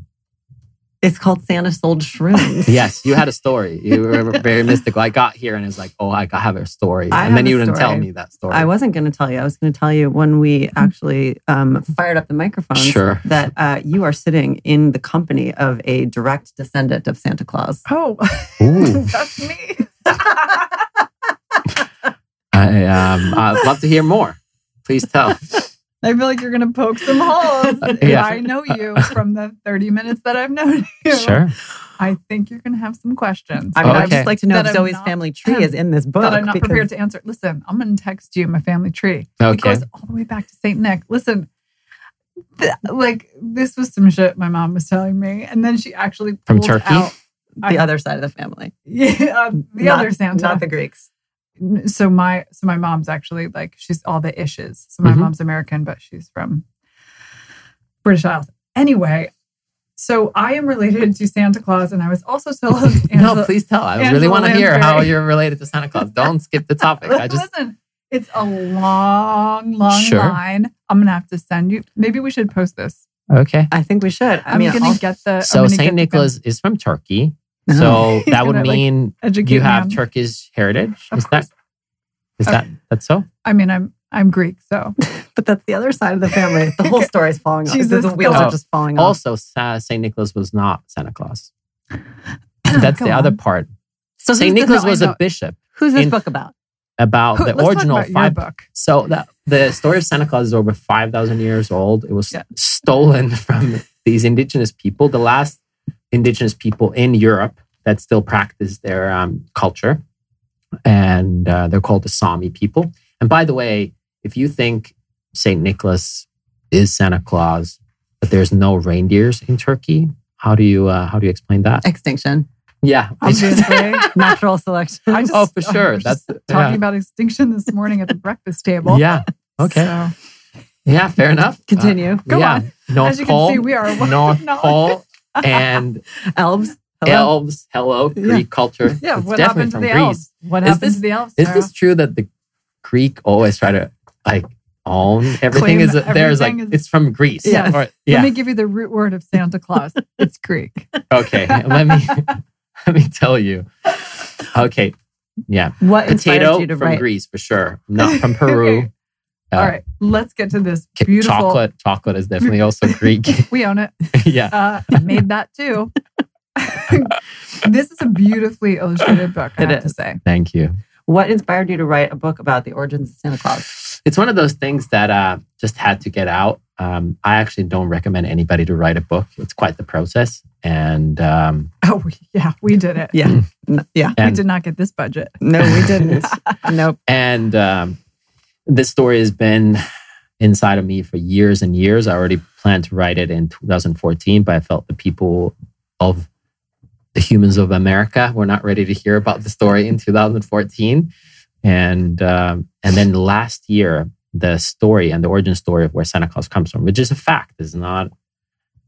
[SPEAKER 3] It's called Santa Sold Shrooms.
[SPEAKER 1] Yes, you had a story. You were very mystical. I got here and it's like, oh, I have a story.
[SPEAKER 3] I
[SPEAKER 1] and then you didn't tell me that story.
[SPEAKER 3] I wasn't going to tell you. I was going to tell you when we actually um, fired up the microphones
[SPEAKER 1] Sure.
[SPEAKER 3] that uh, you are sitting in the company of a direct descendant of Santa Claus.
[SPEAKER 4] Oh,
[SPEAKER 1] Ooh.
[SPEAKER 4] that's me.
[SPEAKER 1] I, um, I'd love to hear more. Please tell.
[SPEAKER 4] I feel like you're going to poke some holes.
[SPEAKER 1] Yeah.
[SPEAKER 4] I know you from the 30 minutes that I've known you.
[SPEAKER 1] Sure.
[SPEAKER 4] I think you're going to have some questions.
[SPEAKER 3] I mean, I'd just like to know
[SPEAKER 4] That
[SPEAKER 3] if
[SPEAKER 4] I'm
[SPEAKER 3] Zoe's
[SPEAKER 4] not-
[SPEAKER 3] family tree is in this book.
[SPEAKER 4] that I'm not
[SPEAKER 3] because-
[SPEAKER 4] prepared to answer. Listen, I'm going to text you my family tree. It
[SPEAKER 1] Okay.
[SPEAKER 4] goes all the way back to St. Nick. Listen, th- like this was some shit my mom was telling me. And then she actually
[SPEAKER 1] From
[SPEAKER 4] pulled
[SPEAKER 1] Turkey?
[SPEAKER 4] out-
[SPEAKER 3] The
[SPEAKER 4] I-
[SPEAKER 3] other side of the family.
[SPEAKER 4] yeah, the
[SPEAKER 3] Not-
[SPEAKER 4] other Santa.
[SPEAKER 3] Not the Greeks.
[SPEAKER 4] So my so my mom's actually like she's all the ishes. So my
[SPEAKER 1] Mhm.
[SPEAKER 4] mom's American, but she's from British Isles. Anyway, so I am related to Santa Claus, and I was also told Angela,
[SPEAKER 1] no, please tell. I
[SPEAKER 4] Angela
[SPEAKER 1] really want to hear how you're related to Santa Claus. Don't skip the topic. I just
[SPEAKER 4] listen. It's a long, long
[SPEAKER 1] Sure.
[SPEAKER 4] line. I'm gonna have to send you. Maybe we should post this.
[SPEAKER 1] okay.
[SPEAKER 3] I think we should. I
[SPEAKER 4] I'm
[SPEAKER 3] mean,
[SPEAKER 4] gonna
[SPEAKER 3] I'll-
[SPEAKER 4] get the.
[SPEAKER 1] So Saint
[SPEAKER 4] get the-
[SPEAKER 1] Nicholas is from Turkey.
[SPEAKER 3] Oh.
[SPEAKER 1] So that would
[SPEAKER 4] gonna, like,
[SPEAKER 1] mean you have
[SPEAKER 4] on-
[SPEAKER 1] Turkish heritage.
[SPEAKER 4] Of
[SPEAKER 1] Is that
[SPEAKER 4] course.
[SPEAKER 1] is that that's so?
[SPEAKER 4] I mean, I'm I'm Greek, so
[SPEAKER 3] but that's the other side of the family. The whole story is falling off.
[SPEAKER 4] Jesus,
[SPEAKER 3] the wheels
[SPEAKER 1] go
[SPEAKER 3] are just falling oh, off.
[SPEAKER 1] Also, Sa- Saint Nicholas was not Santa Claus. That's the other part.
[SPEAKER 3] So
[SPEAKER 1] Saint Nicholas was a bishop
[SPEAKER 3] Who's this
[SPEAKER 1] in-
[SPEAKER 3] book about?
[SPEAKER 1] about
[SPEAKER 4] Who-
[SPEAKER 1] the original
[SPEAKER 4] about
[SPEAKER 1] five.
[SPEAKER 4] book.
[SPEAKER 1] So the the story of Santa Claus is over five thousand years old. It was
[SPEAKER 4] Yeah.
[SPEAKER 1] stolen from these indigenous people, the last indigenous people in Europe that still practice their um, culture, and uh, they're called the Sami people. And by the way, if you think Saint Nicholas is Santa Claus, but there's no reindeers in Turkey, how do you uh, how do you explain that?
[SPEAKER 3] Extinction.
[SPEAKER 1] Yeah,
[SPEAKER 4] Obviously,
[SPEAKER 3] Natural selection.
[SPEAKER 4] I just,
[SPEAKER 1] Oh, for sure.
[SPEAKER 4] just
[SPEAKER 1] That's-
[SPEAKER 4] talking
[SPEAKER 1] yeah.
[SPEAKER 4] about extinction this morning at the breakfast table.
[SPEAKER 1] yeah, okay,
[SPEAKER 4] So,
[SPEAKER 1] yeah, fair enough. Uh,
[SPEAKER 3] Continue.
[SPEAKER 4] Go
[SPEAKER 1] yeah,
[SPEAKER 4] on.
[SPEAKER 1] North
[SPEAKER 4] As you
[SPEAKER 1] Pole,
[SPEAKER 4] can see, we are a wealth of
[SPEAKER 1] North. Pole, and
[SPEAKER 3] Elves. Hello?
[SPEAKER 1] elves. Hello, Greek culture.
[SPEAKER 4] yeah,
[SPEAKER 1] It's
[SPEAKER 4] what
[SPEAKER 1] definitely
[SPEAKER 4] happened to
[SPEAKER 1] from
[SPEAKER 4] the
[SPEAKER 1] Greece.
[SPEAKER 4] elves? What
[SPEAKER 1] Is
[SPEAKER 4] happened
[SPEAKER 1] this-
[SPEAKER 4] to the elves?
[SPEAKER 1] Is this true that the Greek always try to like own everything?
[SPEAKER 4] Claim
[SPEAKER 1] Is it, there's like
[SPEAKER 4] is-
[SPEAKER 1] it's from Greece?
[SPEAKER 4] Yes.
[SPEAKER 1] Or-
[SPEAKER 4] Let me give you the root word of Santa Claus. it's Greek.
[SPEAKER 1] okay. Let me let me tell you. Okay. Yeah.
[SPEAKER 3] What
[SPEAKER 1] Potato
[SPEAKER 3] you to
[SPEAKER 1] from
[SPEAKER 3] write?
[SPEAKER 1] Greece for sure. Not from Peru.
[SPEAKER 4] Okay.
[SPEAKER 1] Uh,
[SPEAKER 4] All right, let's get to this beautiful.
[SPEAKER 1] Chocolate. Chocolate is definitely also Greek.
[SPEAKER 4] We own it.
[SPEAKER 1] yeah.
[SPEAKER 4] Uh, I made that too. this is a beautifully illustrated book. I
[SPEAKER 3] It
[SPEAKER 4] have to say.
[SPEAKER 1] Thank you.
[SPEAKER 3] What inspired you to write a book about the origins of Santa Claus?
[SPEAKER 1] It's one of those things that uh, just had to get out. Um, I actually don't recommend anybody to write a book. It's quite the process, and um,
[SPEAKER 4] Oh yeah, we did it.
[SPEAKER 3] Yeah. N- yeah.
[SPEAKER 4] we did not get this budget.
[SPEAKER 3] No, we didn't. nope.
[SPEAKER 1] and um, this story has been inside of me for years and years. I already planned to write it in 2014, but I felt the people of the humans of America were not ready to hear about the story in 2014. And um, and then last year, the story and the origin story of where Santa Claus comes from, which is a fact, is not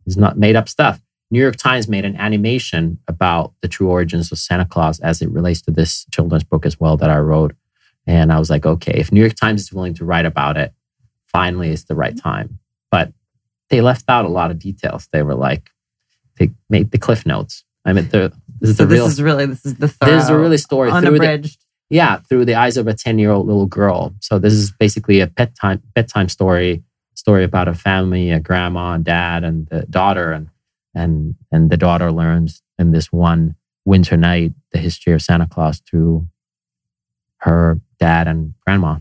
[SPEAKER 1] is not made up stuff. New York Times made an animation about the true origins of Santa Claus as it relates to this children's book as well that I wrote. And I was like, okay, if New York Times is willing to write about it, finally it's the right mm-hmm. time. But they left out a lot of details. They were like, they made the cliff notes. I mean, the, this is
[SPEAKER 3] So
[SPEAKER 1] the
[SPEAKER 3] this
[SPEAKER 1] real,
[SPEAKER 3] is really this is the
[SPEAKER 1] this is a really story through the,
[SPEAKER 3] unabridged.
[SPEAKER 1] yeah, through the eyes of a 10 year old little girl. So this is basically a bedtime, bedtime story, story about a family, a grandma and dad and the daughter. And, and, and the daughter learns in this one winter night, the history of Santa Claus through her dad and grandma.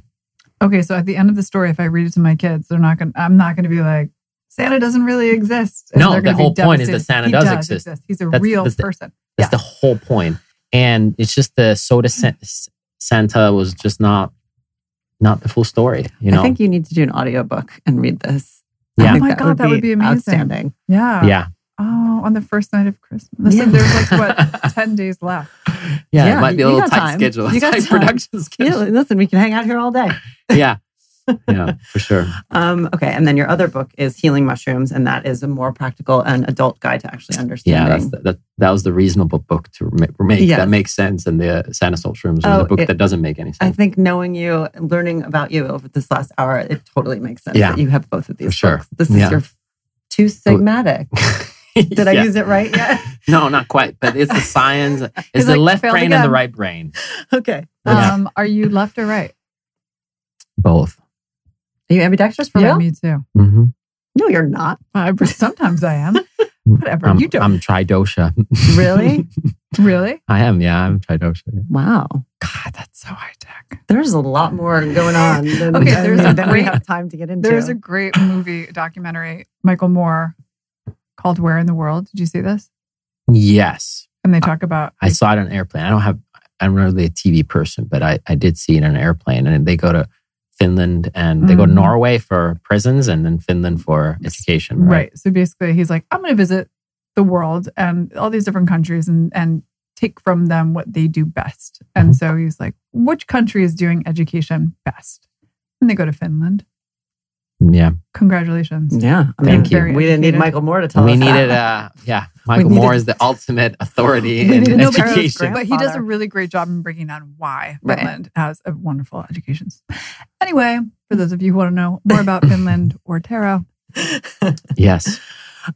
[SPEAKER 4] Okay, so at the end of the story, if I read it to my kids, they're not going. to I'm not going to be like Santa doesn't really exist. And
[SPEAKER 1] No,
[SPEAKER 4] they're
[SPEAKER 1] the
[SPEAKER 4] gonna be
[SPEAKER 1] whole point is that. Santa
[SPEAKER 4] He
[SPEAKER 1] does exist.
[SPEAKER 4] He's a
[SPEAKER 1] That's-
[SPEAKER 4] real
[SPEAKER 1] that's the-
[SPEAKER 4] person.
[SPEAKER 1] That's
[SPEAKER 4] Yeah.
[SPEAKER 1] the whole point. And it's just the soda Santa was just not, not the full story, you know?
[SPEAKER 3] I think you need to do an audiobook and read this.
[SPEAKER 1] Yeah. Oh
[SPEAKER 3] think
[SPEAKER 4] my God, that would be amazing.
[SPEAKER 3] Outstanding.
[SPEAKER 4] Yeah.
[SPEAKER 1] yeah.
[SPEAKER 4] Oh, on the first night of Christmas. Listen,
[SPEAKER 3] Yeah.
[SPEAKER 4] there's like what ten days left.
[SPEAKER 1] Yeah,
[SPEAKER 3] Yeah,
[SPEAKER 1] it might be a little tight
[SPEAKER 3] time.
[SPEAKER 1] schedule.
[SPEAKER 3] You
[SPEAKER 1] tight production
[SPEAKER 3] Yeah,
[SPEAKER 1] schedule.
[SPEAKER 3] listen, we can hang out here all day.
[SPEAKER 1] yeah. yeah, for sure.
[SPEAKER 3] Um, okay, and then your other book is Healing Mushrooms, and that is a more practical and adult guide to actually
[SPEAKER 1] Yeah,
[SPEAKER 3] understanding.
[SPEAKER 1] that's the, that. That was the reasonable book to make.
[SPEAKER 3] Yes.
[SPEAKER 1] That makes sense, and the Santa Sold Shrooms was
[SPEAKER 3] Oh,
[SPEAKER 1] the book
[SPEAKER 3] it-
[SPEAKER 1] that doesn't make any sense.
[SPEAKER 3] I think knowing you, and learning about you over this last hour, it totally makes sense
[SPEAKER 1] Yeah.
[SPEAKER 3] that you have both of these
[SPEAKER 1] For sure.
[SPEAKER 3] books. This is
[SPEAKER 1] Yeah.
[SPEAKER 3] your too sigmatic. Did I
[SPEAKER 1] Yeah.
[SPEAKER 3] use it right yet?
[SPEAKER 1] No, not quite. But it's the science. It's the
[SPEAKER 4] like,
[SPEAKER 1] left
[SPEAKER 4] failed
[SPEAKER 1] brain and the right brain.
[SPEAKER 3] okay.
[SPEAKER 1] Yeah.
[SPEAKER 4] Um, are you left or right?
[SPEAKER 1] Both.
[SPEAKER 3] Are you ambidextrous for
[SPEAKER 4] yeah,
[SPEAKER 3] real?
[SPEAKER 4] me too.
[SPEAKER 1] Mm-hmm.
[SPEAKER 3] No, you're not.
[SPEAKER 4] Uh, sometimes I am. Whatever.
[SPEAKER 1] I'm,
[SPEAKER 4] you don't.
[SPEAKER 1] I'm tridosha.
[SPEAKER 3] Really?
[SPEAKER 4] really?
[SPEAKER 1] I am. Yeah, I'm tridosha. yeah.
[SPEAKER 3] Wow.
[SPEAKER 4] God, that's so high tech.
[SPEAKER 3] There's a lot more going on than,
[SPEAKER 4] Okay, there's a
[SPEAKER 3] than we have time to get into.
[SPEAKER 4] There's a great movie documentary, Michael Moore, called Where in the World. Did you see this?
[SPEAKER 1] Yes,
[SPEAKER 4] And they talk about
[SPEAKER 1] I saw it on an airplane. I don't have. I'm not really a TV person, but I, I did see it on an airplane, and they go to Finland and they go to
[SPEAKER 4] Mhm.
[SPEAKER 1] Norway for prisons, and then Finland for education. Right.
[SPEAKER 4] right. So basically, he's like, I'm going to visit the world and all these different countries and and take from them what they do best. And
[SPEAKER 1] Mhm.
[SPEAKER 4] so he's like, which country is doing education best? And they go to Finland.
[SPEAKER 1] Yeah.
[SPEAKER 4] Congratulations.
[SPEAKER 3] yeah. I
[SPEAKER 1] Thank
[SPEAKER 3] mean,
[SPEAKER 4] you.
[SPEAKER 3] we didn't need
[SPEAKER 4] Educated.
[SPEAKER 3] Michael Moore to tell us.
[SPEAKER 1] we
[SPEAKER 3] us
[SPEAKER 1] needed.
[SPEAKER 3] that.
[SPEAKER 1] Uh, yeah. Michael
[SPEAKER 3] needed-
[SPEAKER 1] Moore is the ultimate authority in
[SPEAKER 3] needed
[SPEAKER 4] but,
[SPEAKER 1] education.
[SPEAKER 4] but he does a really great job in breaking down why
[SPEAKER 3] Right.
[SPEAKER 4] Finland has a wonderful education. Anyway, for those of you who want to know more about Finland or Tero,
[SPEAKER 1] Yes.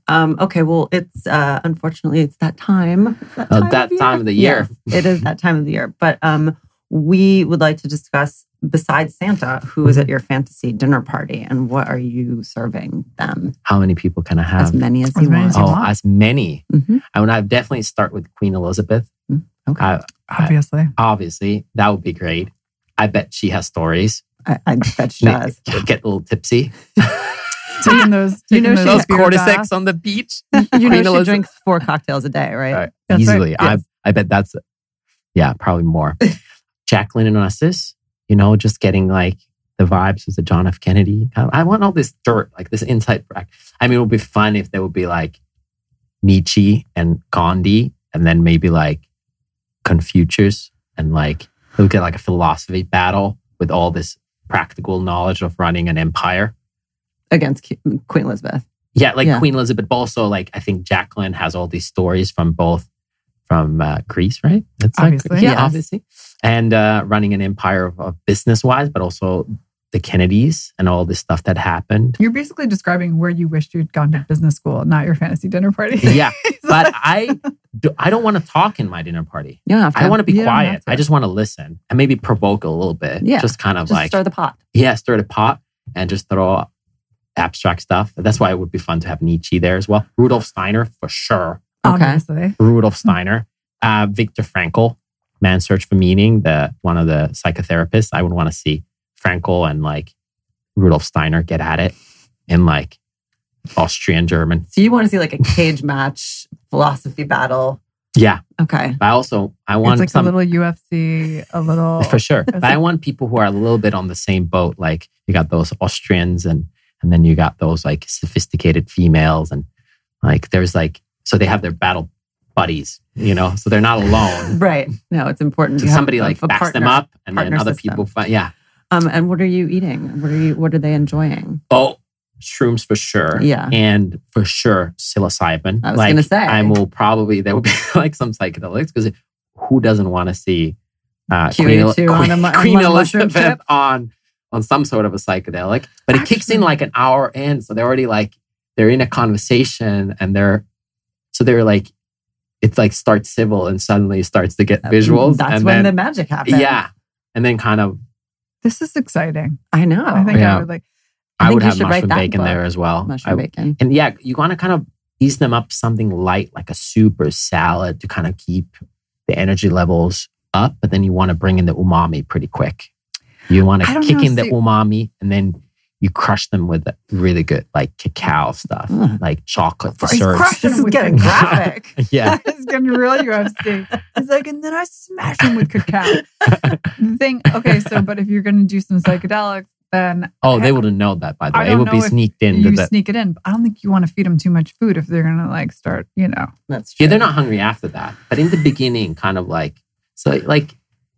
[SPEAKER 3] Um, okay, well, it's uh, unfortunately it's that time. It's that
[SPEAKER 1] Uh, that time of the year.
[SPEAKER 3] Yes, it is that time of the year. But um, we would like to discuss besides Santa, who is at your fantasy dinner party, and what are you serving them?
[SPEAKER 1] How many people can I have?
[SPEAKER 3] As many as
[SPEAKER 4] As
[SPEAKER 3] you
[SPEAKER 4] many
[SPEAKER 3] want.
[SPEAKER 4] as you
[SPEAKER 1] Oh,
[SPEAKER 4] want.
[SPEAKER 1] as many.
[SPEAKER 3] Mhm.
[SPEAKER 1] I would I'd definitely start with Queen Elizabeth.
[SPEAKER 3] Okay,
[SPEAKER 1] Uh,
[SPEAKER 4] obviously.
[SPEAKER 1] obviously, that would be great. I bet she has stories.
[SPEAKER 3] I, I bet she does.
[SPEAKER 1] Get a little tipsy.
[SPEAKER 4] Taking those,
[SPEAKER 3] You know
[SPEAKER 4] taking
[SPEAKER 3] she-
[SPEAKER 4] those
[SPEAKER 1] Those cordyceps
[SPEAKER 4] baths.
[SPEAKER 1] on the beach.
[SPEAKER 3] You know she
[SPEAKER 1] Elizabeth.
[SPEAKER 3] drinks four cocktails a day, right?
[SPEAKER 1] Right.
[SPEAKER 4] That's right.
[SPEAKER 1] Easily.
[SPEAKER 3] Yes.
[SPEAKER 1] I I bet that's yeah, probably more. Jacqueline and Onassis, you know, just getting like the vibes of the John F. Kennedy. I want all this dirt, like this inside track. I mean, it would be fun if there would be like Nietzsche and Gandhi, and then maybe like Confucius, and like look at like a philosophy battle with all this practical knowledge of running an empire.
[SPEAKER 3] Against Queen Elizabeth.
[SPEAKER 1] Yeah, like
[SPEAKER 3] Yeah.
[SPEAKER 1] Queen Elizabeth, but also like I think Jacqueline has all these stories from both from uh, Greece, right? That's
[SPEAKER 4] Obviously.
[SPEAKER 1] yeah,
[SPEAKER 3] Yes.
[SPEAKER 1] obviously, and uh, running an empire of, of business wise, but also the Kennedys and all this stuff that happened.
[SPEAKER 4] You're basically describing where you wished you'd gone to business school, not your fantasy dinner party.
[SPEAKER 1] Yeah, but I do, I don't want to talk in my dinner party.
[SPEAKER 3] You to.
[SPEAKER 1] I want to be
[SPEAKER 4] You
[SPEAKER 1] quiet.
[SPEAKER 4] to.
[SPEAKER 1] I just want to listen and maybe provoke a little bit.
[SPEAKER 3] Yeah,
[SPEAKER 1] just kind of
[SPEAKER 3] just
[SPEAKER 1] like
[SPEAKER 3] stir the pot.
[SPEAKER 1] yeah, stir the pot and just throw abstract stuff. That's why it would be fun to have Nietzsche there as well. Rudolf Steiner for sure.
[SPEAKER 3] Okay.
[SPEAKER 4] Obviously.
[SPEAKER 1] Rudolf Steiner, uh, Viktor Frankl, Man's Search for Meaning, the one of the psychotherapists. I would want to see Frankl and like Rudolf Steiner get at it in like Austrian German.
[SPEAKER 3] So you want to see like a cage match philosophy battle.
[SPEAKER 1] Yeah,
[SPEAKER 3] Okay.
[SPEAKER 1] but I also I want
[SPEAKER 4] It's like
[SPEAKER 1] some
[SPEAKER 4] a little UFC, a little.
[SPEAKER 1] for sure. But I want people who are a little bit on the same boat. Like you got those Austrians and and then you got those like sophisticated females and like there's like so they have their battle buddies, you know, so they're not alone.
[SPEAKER 3] Right. No, it's important.
[SPEAKER 1] So
[SPEAKER 3] to
[SPEAKER 1] somebody like backs them up and then other
[SPEAKER 3] system.
[SPEAKER 1] people find yeah.
[SPEAKER 3] Um, and what are you eating? What are you? What are they enjoying?
[SPEAKER 1] Oh, shrooms for sure.
[SPEAKER 3] Yeah.
[SPEAKER 1] And for sure, psilocybin.
[SPEAKER 3] I was
[SPEAKER 1] like,
[SPEAKER 3] gonna say.
[SPEAKER 1] I will probably, there will be like some psychedelics because who doesn't want to see uh, Queen,
[SPEAKER 3] QE2 on a
[SPEAKER 1] Queen
[SPEAKER 3] on
[SPEAKER 1] Elizabeth on, on some sort of a psychedelic? But it kicks in like an hour in. So they're already like, they're in a conversation and they're, so they're like, it's like starts civil and suddenly starts to get visuals.
[SPEAKER 3] That's
[SPEAKER 1] and
[SPEAKER 3] when
[SPEAKER 1] then,
[SPEAKER 3] the magic happens.
[SPEAKER 1] yeah. And then kind of,
[SPEAKER 4] This is exciting.
[SPEAKER 3] I know.
[SPEAKER 4] I think
[SPEAKER 1] Yeah.
[SPEAKER 4] I would like.
[SPEAKER 3] I
[SPEAKER 1] I,
[SPEAKER 3] think
[SPEAKER 1] would
[SPEAKER 3] you
[SPEAKER 1] have
[SPEAKER 3] should write
[SPEAKER 1] mushroom
[SPEAKER 3] that
[SPEAKER 1] bacon there as well.
[SPEAKER 3] mushroom
[SPEAKER 1] I-
[SPEAKER 3] bacon.
[SPEAKER 1] And yeah, you want to kind of ease them up something light like a soup or salad to kind of keep the energy levels up, but then you want to bring in the umami pretty quick. You want to kick
[SPEAKER 4] know,
[SPEAKER 1] in the umami and then you crush them with really good like cacao stuff,
[SPEAKER 3] Mm.
[SPEAKER 1] like chocolate
[SPEAKER 4] He's
[SPEAKER 1] desserts.
[SPEAKER 4] crushing
[SPEAKER 3] This
[SPEAKER 4] them
[SPEAKER 3] is
[SPEAKER 4] with
[SPEAKER 3] getting
[SPEAKER 4] cacao.
[SPEAKER 3] graphic.
[SPEAKER 1] yeah.
[SPEAKER 4] It's getting real UFC. He's like, and then I smash them with cacao. the thing, okay, so but if you're going to do some psychedelics, then
[SPEAKER 1] Oh, they wouldn't know that by the
[SPEAKER 4] I
[SPEAKER 1] way. It would be sneaked in.
[SPEAKER 4] you
[SPEAKER 1] the
[SPEAKER 4] sneak it in. I don't think you want to feed them too much food if they're going to like start, you know.
[SPEAKER 3] That's true.
[SPEAKER 1] Yeah, they're not hungry after that. But in the beginning, kind of like so like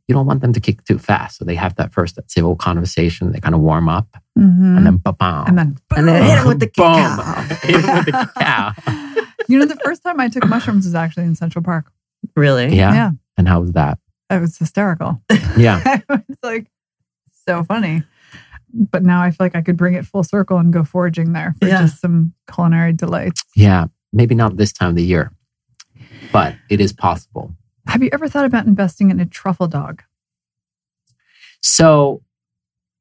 [SPEAKER 1] you don't want them to kick too fast. So they have that first that civil conversation. They kind of warm up
[SPEAKER 4] Mhm.
[SPEAKER 1] and then ba-bam.
[SPEAKER 4] and then
[SPEAKER 3] And then hit him with the
[SPEAKER 1] Boom.
[SPEAKER 3] cacao.
[SPEAKER 1] Hit him with the cacao.
[SPEAKER 4] you know the first time I took mushrooms was actually in Central Park.
[SPEAKER 3] Really?
[SPEAKER 1] Yeah.
[SPEAKER 4] Yeah.
[SPEAKER 1] And how was that?
[SPEAKER 4] It was hysterical.
[SPEAKER 1] Yeah.
[SPEAKER 4] it was like so funny. But now I feel like I could bring it full circle and go foraging there for
[SPEAKER 3] Yeah.
[SPEAKER 4] just some culinary delights.
[SPEAKER 1] Yeah. Maybe not this time of the year, but it is possible.
[SPEAKER 4] Have you ever thought about investing in a truffle dog?
[SPEAKER 1] So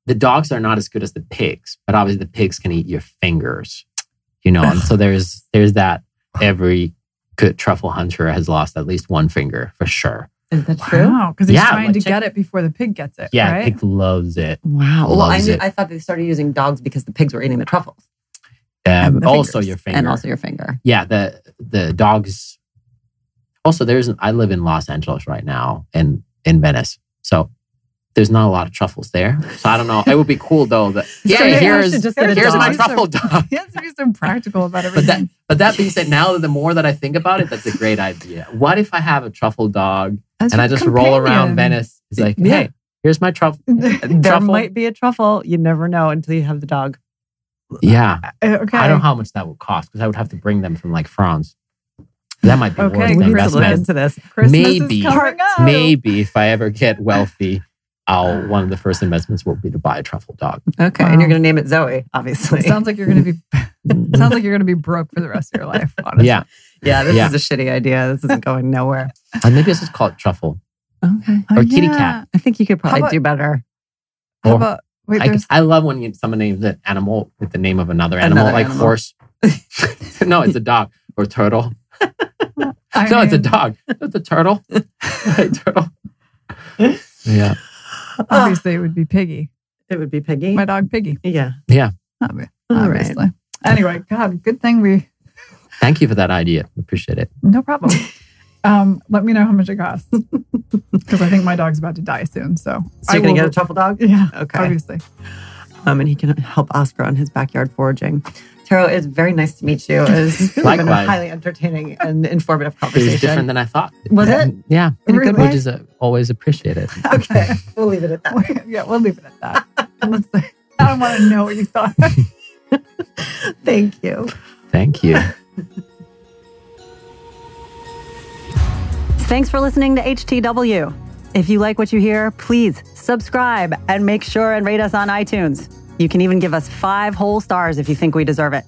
[SPEAKER 1] the dogs are not as good as the pigs, but obviously the pigs can eat your fingers, you know. and so there's there's that every good truffle hunter has lost at least one finger for sure.
[SPEAKER 3] Is that
[SPEAKER 4] Wow, because he's
[SPEAKER 1] Yeah,
[SPEAKER 4] trying
[SPEAKER 3] like
[SPEAKER 4] to
[SPEAKER 3] chick-
[SPEAKER 4] get it before the pig gets it.
[SPEAKER 1] Yeah,
[SPEAKER 4] right?
[SPEAKER 1] pig loves it.
[SPEAKER 3] Wow. Well, I, knew,
[SPEAKER 1] it.
[SPEAKER 3] I thought they started using dogs because the pigs were eating the truffles.
[SPEAKER 1] Um,
[SPEAKER 3] And the
[SPEAKER 1] also
[SPEAKER 3] fingers.
[SPEAKER 1] your finger.
[SPEAKER 3] And also your finger.
[SPEAKER 1] yeah, the the dogs. Also, there's I live in Los Angeles right now and in Venice, so there's not a lot of truffles there. So I don't know. It would be cool though. That yeah,
[SPEAKER 4] I
[SPEAKER 1] here's
[SPEAKER 3] just
[SPEAKER 1] here's my truffle dog.
[SPEAKER 4] He has to be so practical about
[SPEAKER 1] But that,
[SPEAKER 4] everything.
[SPEAKER 1] but that being said, now the more that I think about it, that's a great idea. What if I have a truffle dog and I just roll around. Venice? It's like,
[SPEAKER 3] Yeah.
[SPEAKER 1] hey, here's my truffle.
[SPEAKER 3] There
[SPEAKER 1] Truffle.
[SPEAKER 3] might be a truffle. You never know until you have the dog.
[SPEAKER 1] Yeah,
[SPEAKER 4] Uh, Okay.
[SPEAKER 1] I don't know how much that would cost because I would have to bring them from like France. That might be
[SPEAKER 4] Okay,
[SPEAKER 1] worth
[SPEAKER 4] we
[SPEAKER 1] the
[SPEAKER 4] need to look
[SPEAKER 3] into this.
[SPEAKER 4] Christmas
[SPEAKER 1] maybe-
[SPEAKER 4] is coming up.
[SPEAKER 1] Maybe if I ever get wealthy, I'll one of the first investments will be to buy a truffle dog.
[SPEAKER 3] Okay.
[SPEAKER 4] Wow.
[SPEAKER 3] And you're going to name it Zoe, obviously.
[SPEAKER 4] It sounds like you're going to be. sounds like you're going to be broke for the rest of your life. Honestly.
[SPEAKER 1] Yeah,
[SPEAKER 3] yeah, this
[SPEAKER 1] Yeah.
[SPEAKER 3] is a shitty idea. This isn't going nowhere.
[SPEAKER 1] and maybe I just call it truffle.
[SPEAKER 3] Okay.
[SPEAKER 4] Oh,
[SPEAKER 1] Or kitty
[SPEAKER 4] yeah.
[SPEAKER 1] cat.
[SPEAKER 3] I think you could probably
[SPEAKER 4] about-
[SPEAKER 3] do better.
[SPEAKER 4] How
[SPEAKER 1] Or-
[SPEAKER 4] about wait?
[SPEAKER 1] I, I love when you, someone names an animal with the name of another animal,
[SPEAKER 3] Another
[SPEAKER 1] like
[SPEAKER 3] animal.
[SPEAKER 1] horse. no, it's a dog or turtle.
[SPEAKER 4] I
[SPEAKER 1] no, it's a dog. It's a turtle. Hey, turtle. Yeah.
[SPEAKER 4] Obviously, it would be Piggy,
[SPEAKER 3] It would be Piggy.
[SPEAKER 4] my dog Piggy.
[SPEAKER 3] yeah.
[SPEAKER 4] Obvi-
[SPEAKER 3] All right.
[SPEAKER 4] Obviously. Anyway, God, good thing we.
[SPEAKER 1] Thank you for that idea. Appreciate it.
[SPEAKER 4] No problem. Um, let me know how much it costs because I think my dog's about to die soon. So,
[SPEAKER 3] So you're
[SPEAKER 4] I
[SPEAKER 3] going to get a truffle dog?
[SPEAKER 4] Yeah,
[SPEAKER 3] Okay.
[SPEAKER 4] obviously.
[SPEAKER 3] Um, and he can help Oscar on his backyard foraging. Tero, it's very nice to meet you. It's really been a highly entertaining and informative
[SPEAKER 1] It
[SPEAKER 3] conversation.
[SPEAKER 1] was different than I thought.
[SPEAKER 3] Was it?
[SPEAKER 1] Yeah.
[SPEAKER 3] In a good
[SPEAKER 1] Which
[SPEAKER 3] way?
[SPEAKER 1] is uh, always appreciated.
[SPEAKER 3] Okay. We'll leave it at that.
[SPEAKER 4] yeah, we'll leave it at that. Let's say, I don't want to know what you thought.
[SPEAKER 3] Thank you.
[SPEAKER 1] Thank you.
[SPEAKER 3] Thanks for listening to HTW. If you like what you hear, please subscribe and make sure and rate us on iTunes. You can even give us five whole stars if you think we deserve it.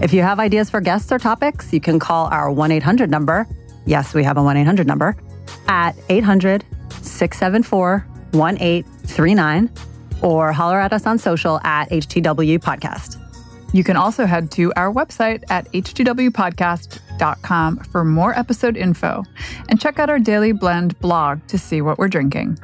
[SPEAKER 3] If you have ideas for guests or topics, you can call our 1 800 number. Yes, we have a 1 800 number at 800 674 1839 or holler at us on social at HTW Podcast.
[SPEAKER 4] You can also head to our website at h2wpodcast.com for more episode info and check out our Daily Blend blog to see what we're drinking.